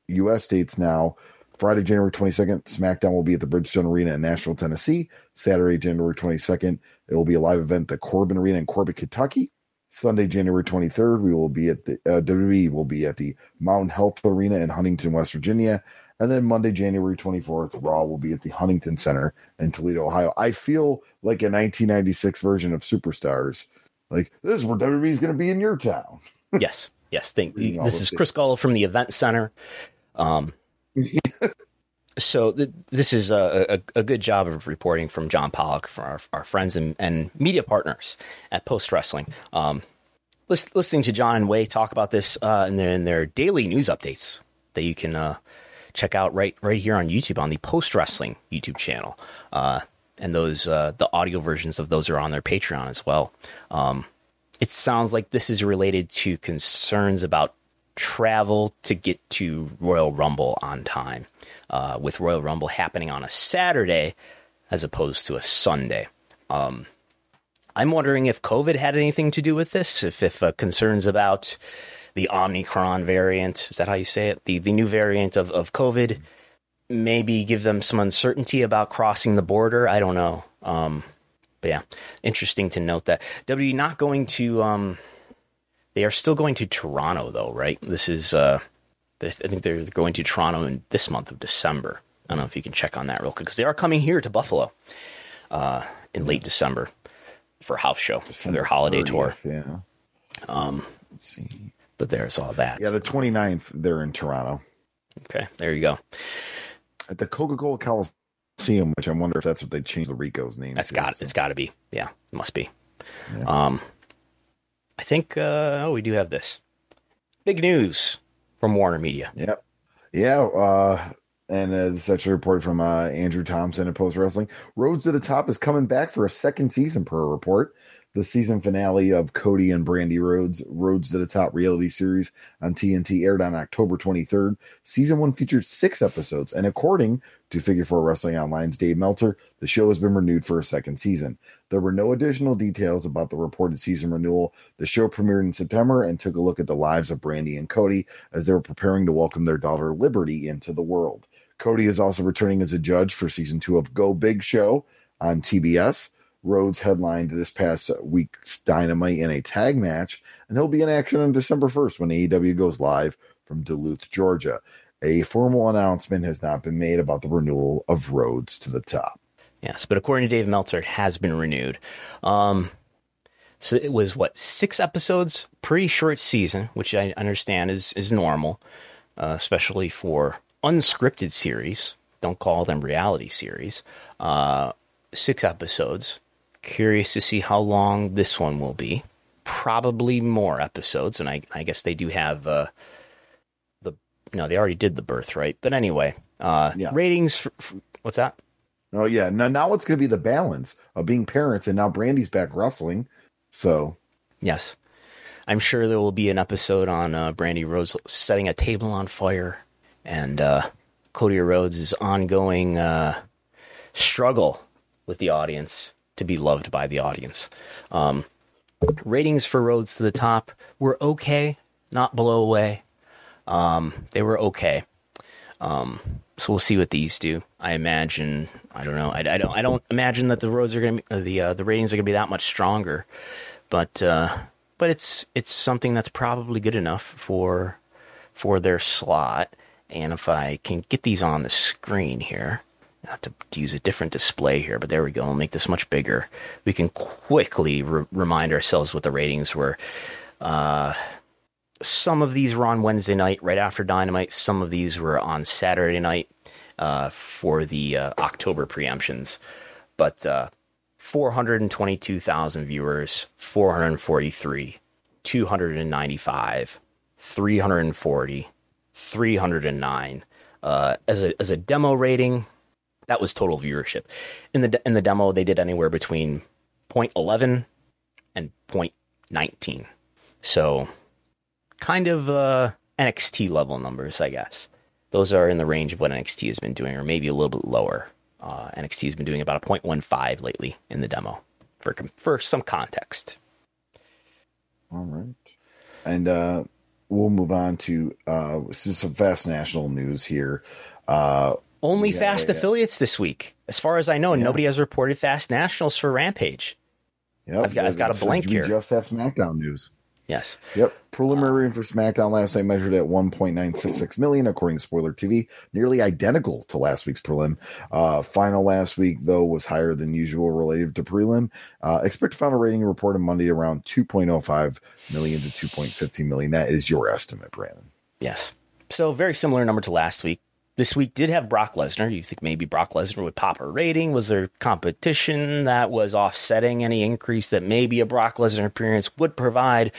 S2: U.S. dates now. Friday, January 22nd, SmackDown will be at the Bridgestone Arena in Nashville, Tennessee. Saturday, January 22nd, it will be a live event at the Corbin Arena in Corbin, Kentucky. Sunday, January 23rd, we will be at the uh, WWE will be at the Mountain Health Arena in Huntington, West Virginia. And then Monday, January 24th, Raw will be at the Huntington Center in Toledo, Ohio. I feel like a 1996 version of Superstars. Like, this is where WWE is going to be in your town.
S1: yes. Yes, thank you. This is Chris Gullo from the Event Center. Um, so th- this is a, a, a, good job of reporting from John Pollock for our, our friends and, and, media partners at Post Wrestling. Um, listening to John and Wai talk about this uh, in, their, in their daily news updates that you can uh, check out right right here on YouTube on the Post Wrestling YouTube channel, uh, and those uh, the audio versions of those are on their Patreon as well. Um, it sounds like this is related to concerns about travel to get to Royal Rumble on time, uh, with Royal Rumble happening on a Saturday as opposed to a Sunday. Um, I'm wondering if COVID had anything to do with this, if, if uh, concerns about the Omicron variant, is that how you say it? The, the new variant of, of COVID, maybe give them some uncertainty about crossing the border. I don't know. Um, but yeah, interesting to note that W not going to. Um, they are still going to Toronto though, right? This is. Uh, I think they're going to Toronto in this month of December. I don't know if you can check on that real quick because they are coming here to Buffalo uh, in late December for house show for their holiday 30th, tour.
S2: Yeah.
S1: Um, Let's see. But there's all that.
S2: Yeah, the 29th, they're in Toronto.
S1: Okay, there you go.
S2: At the Coca Cola Coliseum see him, which I wonder if that's what they changed the Ricoh's name.
S1: That's to, got so. it's got to be. Yeah, it must be. Yeah. Um, I think. Uh, oh, we do have this big news from Warner Media.
S2: Yep. Yeah. Uh, and uh, this is actually reported from uh, Andrew Thompson at Post Wrestling. Rhodes to the Top is coming back for a second season per report. The season finale of Cody and Brandi Rhodes, Roads to the Top reality series on TNT, aired on October 23rd. Season one featured six episodes, and according to Figure Four Wrestling Online's Dave Meltzer, the show has been renewed for a second season. There were no additional details about the reported season renewal. The show premiered in September and took a look at the lives of Brandi and Cody as they were preparing to welcome their daughter Liberty into the world. Cody is also returning as a judge for season two of Go Big Show on TBS. Rhodes headlined this past week's Dynamite in a tag match, and he'll be in action on December 1st when AEW goes live from Duluth, Georgia. A formal announcement has not been made about the renewal of Rhodes to the top.
S1: Yes, but according to Dave Meltzer, it has been renewed. Um, so it was what six episodes, pretty short season, which I understand is is normal, uh, especially for unscripted series. Don't call them reality series. Uh, six episodes. Curious to see how long this one will be. Probably more episodes, and I, I guess they do have uh, the no, they already did the birthright. But anyway, uh, yeah. ratings. For, for, what's that?
S2: Oh yeah, now now it's going to be the balance of being parents, and now Brandi's back wrestling. So
S1: yes, I'm sure there will be an episode on uh, Brandi Rhodes setting a table on fire, and uh, Cody Rhodes' ongoing uh, struggle with the audience to be loved by the audience. Um, ratings for Rhodes to the Top were okay, not blow away. Um, they were okay. Um, so we'll see what these do. I imagine. I don't know. I, I don't. I don't imagine that the roads are going to uh, the uh, the ratings are going to be that much stronger. But uh, but it's it's something that's probably good enough for for their slot. And if I can get these on the screen here, not to, use a different display here, but there we go. I'll make this much bigger. We can quickly re- remind ourselves what the ratings were. Uh, some of these were on Wednesday night, right after Dynamite. Some of these were on Saturday night uh, for the uh, October preemptions. But uh, 422,000 viewers, 443, 295, 340, 309. Uh, as a as a demo rating, that was total viewership. In the in the demo, they did anywhere between 0.11 and 0.19. So, kind of uh, NXT level numbers, I guess. Those are in the range of what NXT has been doing, or maybe a little bit lower. Uh, NXT has been doing about a 0.15 lately in the demo, for for some context.
S2: All right, and uh, we'll move on to uh, this is some fast national news here.
S1: Only yeah, fast yeah, affiliates this week, as far as I know. Nobody has reported fast nationals for Rampage.
S2: Yep,
S1: I've got, I've got a blank
S2: we
S1: here.
S2: just have SmackDown news.
S1: Yes.
S2: Yep. Preliminary for SmackDown last night measured at 1.966 million, according to Spoiler TV, nearly identical to last week's prelim. Uh, final last week, though, was higher than usual relative to prelim. Uh, expect final rating report on Monday around 2.05 million to 2.15 million. That is your estimate, Brandon.
S1: Yes. So very similar number to last week this week did have Brock Lesnar. You think maybe Brock Lesnar would pop a rating? Was there competition that was offsetting any increase that maybe a Brock Lesnar appearance would provide?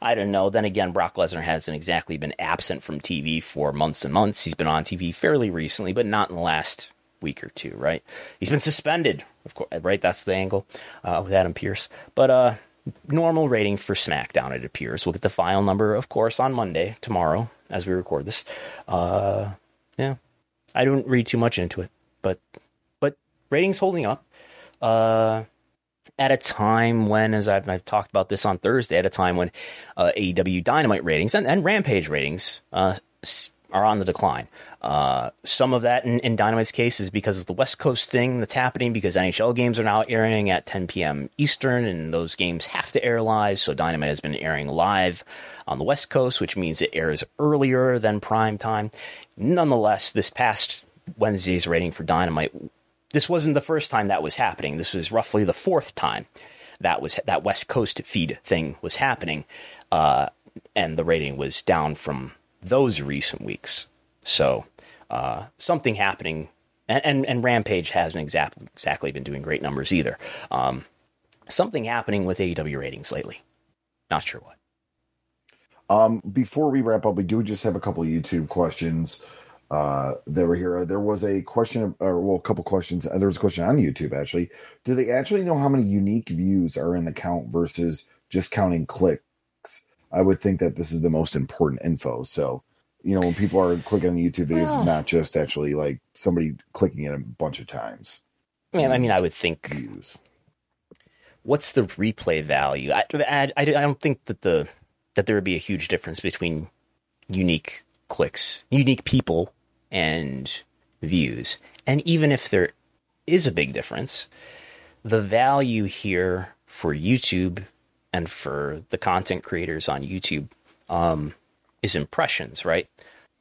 S1: I don't know. Then again, Brock Lesnar hasn't exactly been absent from TV for months and months. He's been on TV fairly recently, but not in the last week or two, right? He's been suspended, of course, right? That's the angle uh, with Adam Pearce. But uh, normal rating for SmackDown, it appears. We'll get the final number, of course, on Monday, tomorrow, as we record this. Uh, yeah, I don't read too much into it, but but ratings holding up. Uh, at a time when, as I've, I've, talked about this on Thursday, at a time when uh, AEW Dynamite ratings and, and Rampage ratings uh, are on the decline. Uh, some of that in, in, Dynamite's case is because of the West Coast thing that's happening because NHL games are now airing at 10 p.m. Eastern, and those games have to air live. So Dynamite has been airing live on the West Coast, which means it airs earlier than prime time. Nonetheless, this past Wednesday's rating for Dynamite, this wasn't the first time that was happening. This was roughly the fourth time that was that West Coast feed thing was happening, uh, and the rating was down from those recent weeks. So uh, something happening, and, and, and Rampage hasn't exactly exactly been doing great numbers either. Um, something happening with AEW ratings lately. Not sure what.
S2: Um, before we wrap up, we do just have a couple YouTube questions. uh, that were here. There was a question, or well, a couple questions. There was a question on YouTube actually. Do they actually know how many unique views are in the count versus just counting clicks? I would think that this is the most important info. So, you know, when people are clicking on YouTube videos, well, it's not just actually like somebody clicking it a bunch of times.
S1: I mean, I mean, I would think. Views. What's the replay value? I, I, I don't think that the that there would be a huge difference between unique clicks, unique people, and views. And even if there is a big difference, the value here for YouTube and for the content creators on YouTube um, is impressions, right?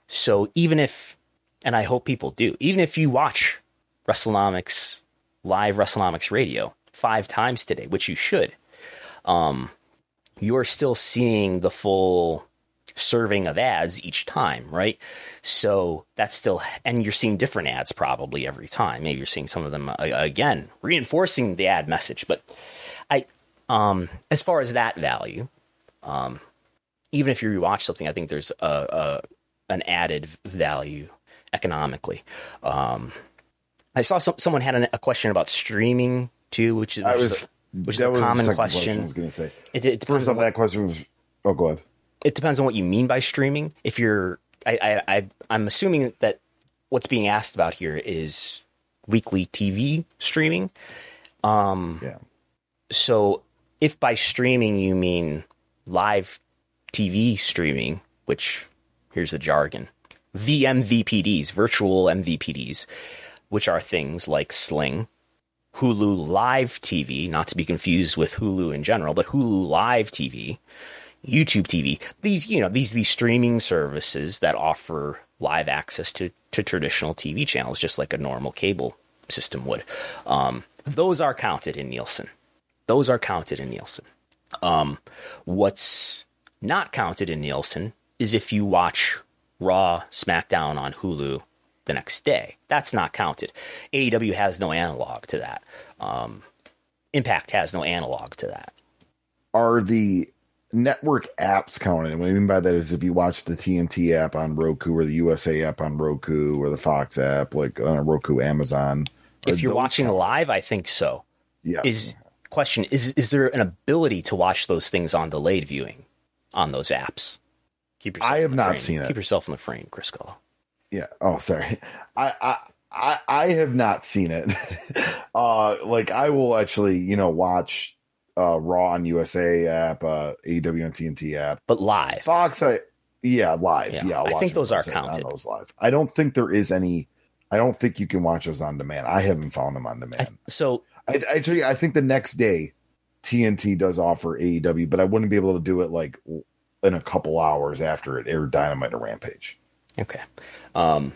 S1: So even if, and I hope people do, even if you watch WrestleNomics, live WrestleNomics radio five times today, which you should, um, you're still seeing the full serving of ads each time, right? So that's still, and you're seeing different ads probably every time. Maybe you're seeing some of them uh, again, reinforcing the ad message. But um, as far as that value, um, even if you rewatch something, I think there's a, a an added value economically. Um, I saw some, someone had a question about streaming too, which, which was, is a, which is a common question. I
S2: was going to say. It, it First off, that question was. Oh, go ahead
S1: it depends on what you mean by streaming. If you're, I, I, I I'm assuming that what's being asked about here is weekly TV streaming. Um, yeah. So if by streaming you mean live TV streaming, which here's the jargon, VMVPDs, virtual MVPDs, which are things like Sling, Hulu Live TV, not to be confused with Hulu in general, but Hulu Live TV, YouTube TV, these you know these these streaming services that offer live access to to traditional TV channels, just like a normal cable system would. Um, those are counted in Nielsen. Those are counted in Nielsen. Um, what's not counted in Nielsen is if you watch Raw, SmackDown on Hulu the next day. That's not counted. AEW has no analog to that. Um, Impact has no analog to that.
S2: Are the network apps counted. What I mean by that is if you watch the TNT app on Roku or the USA app on Roku or the Fox app, like on Roku, Amazon.
S1: If you're watching counted? live, I think so.
S2: Yeah.
S1: Is question is is there an ability to watch those things on delayed viewing on those apps?
S2: Keep yourself I have not frame. seen
S1: it. Keep yourself in the frame, Chris Gullo.
S2: Yeah. Oh, sorry. I, I I I have not seen it. uh like I will actually, you know, watch uh, Raw on USA app, uh, AEW and TNT app,
S1: but live.
S2: Fox, I yeah, live. Yeah, yeah
S1: i think those are counted.
S2: Those live. I don't think there is any. I don't think you can watch those on demand. I haven't found them on demand.
S1: I, so
S2: I actually, I think the next day TNT does offer AEW, but I wouldn't be able to do it like in a couple hours after it aired Dynamite or Rampage.
S1: Okay. Um,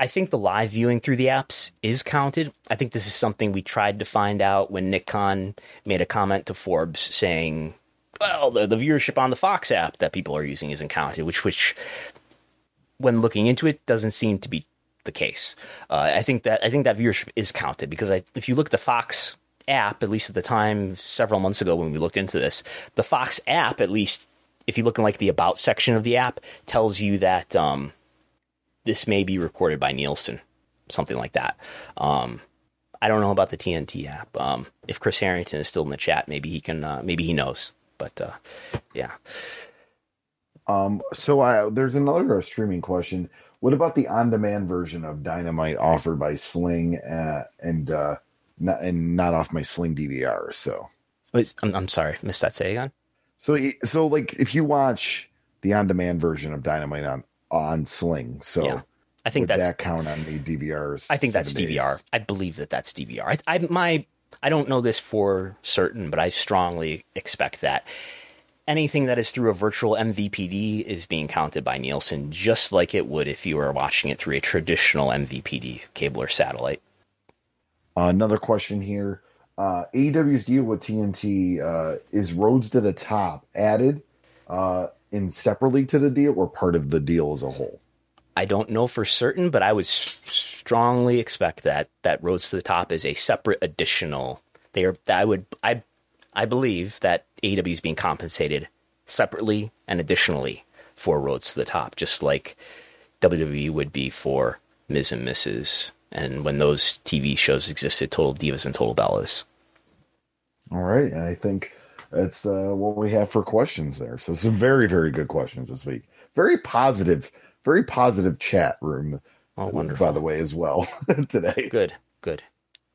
S1: I think the live viewing through the apps is counted. I think this is something we tried to find out when Nick Khan made a comment to Forbes saying, well, the, the viewership on the Fox app that people are using isn't counted, which, which, when looking into it, doesn't seem to be the case. Uh, I think that I think that viewership is counted because I, if you look at the Fox app, at least at the time several months ago when we looked into this, the Fox app, at least if you look in like the about section of the app, tells you that um, this may be recorded by Nielsen, something like that. Um, I don't know about the TNT app. Um, if Chris Harrington is still in the chat, maybe he can. Uh, maybe he knows. But uh, yeah.
S2: Um, so I, there's another streaming question. What about the on-demand version of Dynamite offered by Sling uh, and uh, not, and not off my Sling DVR? So,
S1: Wait, I'm, I'm sorry, missed that. Say again.
S2: So, so like if you watch the on-demand version of Dynamite on on Sling. So yeah.
S1: I think that's
S2: that count on the DVRs.
S1: I think that's days. DVR. I believe that that's DVR. I, I my I don't know this for certain, but I strongly expect that anything that is through a virtual MVPD is being counted by Nielsen, just like it would if you were watching it through a traditional MVPD cable or satellite.
S2: Another question here. Uh, AEW's deal with TNT uh, is Rhodes to the Top added. Uh, in separately to the deal or part of the deal as a whole?
S1: I don't know for certain, but I would strongly expect that that Rhodes to the Top is a separate additional. They are. I would. I. I believe that AEW is being compensated separately and additionally for Rhodes to the Top, just like WWE would be for Ms. and Mrs. And when those TV shows existed, Total Divas and Total Bellas.
S2: All right. I think that's uh, what we have for questions there. So some very, very good questions this week. Very positive, very positive chat room.
S1: Oh, wonderful.
S2: By the way, as well today.
S1: Good, good.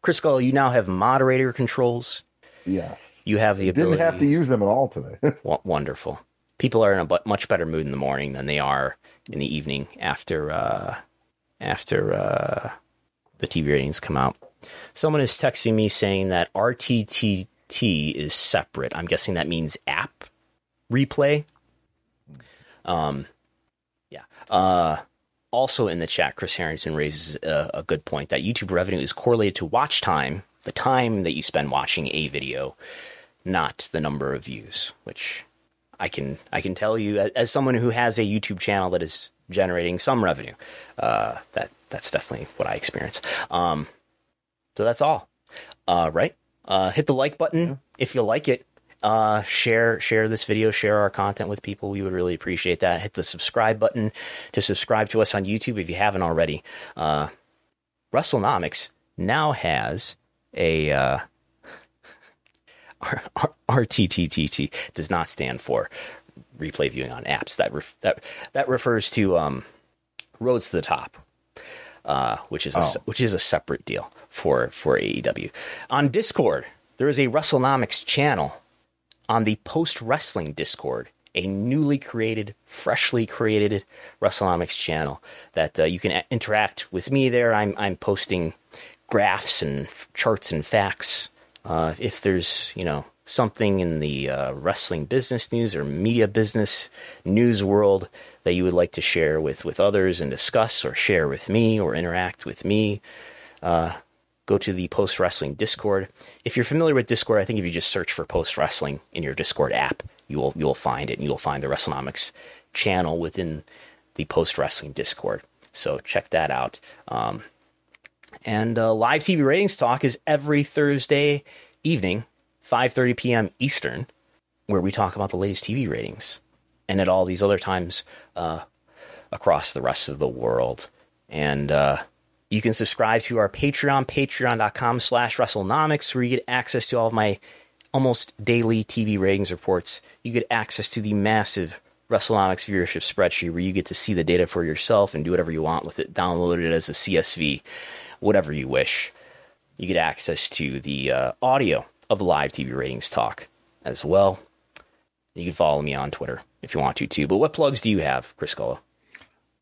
S1: Chris Gull, you now have moderator controls.
S2: Yes.
S1: You have the ability.
S2: Didn't have to use them at all today.
S1: wonderful. People are in a much better mood in the morning than they are in the evening after uh, after uh, the TV ratings come out. Someone is texting me saying that RTTT is separate. I'm guessing that means app replay. Um, yeah. Uh, also in the chat, Chris Harrington raises a, a, good point that YouTube revenue is correlated to watch time, the time that you spend watching a video, not the number of views. Which I can I can tell you as someone who has a YouTube channel that is generating some revenue, uh, that that's definitely what I experience. Um, so that's all. Uh, right? Uh, hit the like button yeah. if you like it. Uh, share share this video, share our content with people. We would really appreciate that. Hit the subscribe button to subscribe to us on YouTube if you haven't already. Uh, WrestleNomics now has a uh, RTTTT does not stand for replay viewing on apps. That ref- that that refers to um, Rhodes to the Top, uh, which is a, oh. which is a separate deal for for AEW. On Discord, there is a WrestleNomics channel on the Post Wrestling Discord, a newly created, freshly created WrestleNomics channel that uh, you can a- interact with me there. I'm I'm posting graphs and charts and facts. Uh, if there's you know something in the uh, wrestling business news or media business news world that you would like to share with, with others and discuss or share with me or interact with me, uh, go to the Post Wrestling Discord. If you're familiar with Discord, I think if you just search for Post Wrestling in your Discord app, you will you will find it and you'll find the WrestleNomics channel within the Post Wrestling Discord. So check that out. Um, and uh, live TV ratings talk is every Thursday evening 5:30 p.m. Eastern, where we talk about the latest TV ratings, and at all these other times uh, across the rest of the world. And uh, you can subscribe to our Patreon, patreon.com/slash WrestleNomics, where you get access to all of my almost daily TV ratings reports. You get access to the massive WrestleNomics viewership spreadsheet, where you get to see the data for yourself and do whatever you want with it. Download it as a CSV, whatever you wish. You get access to the uh, audio of the live TV ratings talk as well. You can follow me on Twitter if you want to too. But what plugs do you have, Chris Gullo?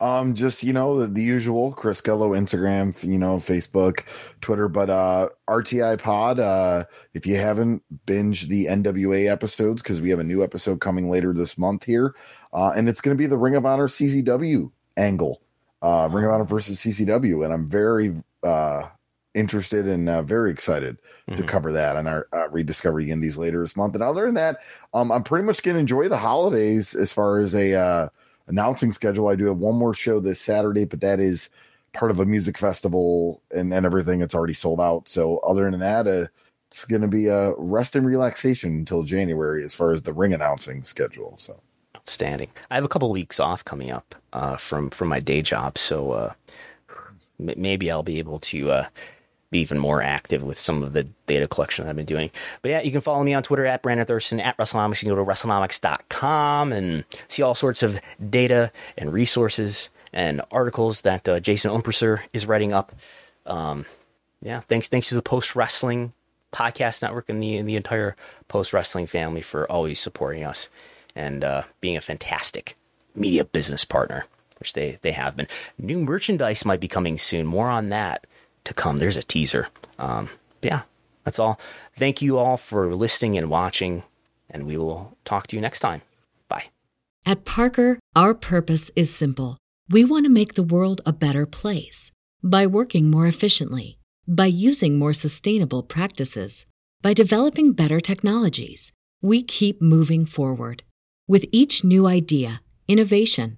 S2: Um, just you know the, the, usual Chris Gullo, Instagram, you know, Facebook, Twitter, but uh RTI Pod. Uh, if you haven't binged the NWA episodes, because we have a new episode coming later this month here, uh, and it's going to be the Ring of Honor CZW angle, uh, Ring of Honor versus CZW, and I'm very uh interested and uh, very excited mm-hmm. to cover that on our uh, rediscovery indies later this month. And other than that, um, I'm pretty much going to enjoy the holidays as far as a uh, announcing schedule. I do have one more show this Saturday, but that is part of a music festival and, and everything. It's already sold out. So other than that, uh, it's going to be a rest and relaxation until January as far as the ring announcing schedule. So
S1: outstanding. I have a couple weeks off coming up uh, from from my day job, so uh, maybe I'll be able to uh, be even more active with some of the data collection I've been doing. But yeah, you can follow me on Twitter at Brandon Thurston at WrestleNomics. You can go to WrestleNomics.com and see all sorts of data and resources and articles that uh, Jason Ounpraseuth is writing up. Um, yeah, thanks thanks to the Post Wrestling Podcast Network and the and the entire Post Wrestling family for always supporting us and uh, being a fantastic media business partner, which they they have been. New merchandise might be coming soon. More on that to come. There's a teaser. Um, yeah, that's all. Thank you all for listening and watching, and we will talk to you next time. Bye.
S3: At Parker, our purpose is simple. We want to make the world a better place by working more efficiently, by using more sustainable practices, by developing better technologies. We keep moving forward. With each new idea, innovation,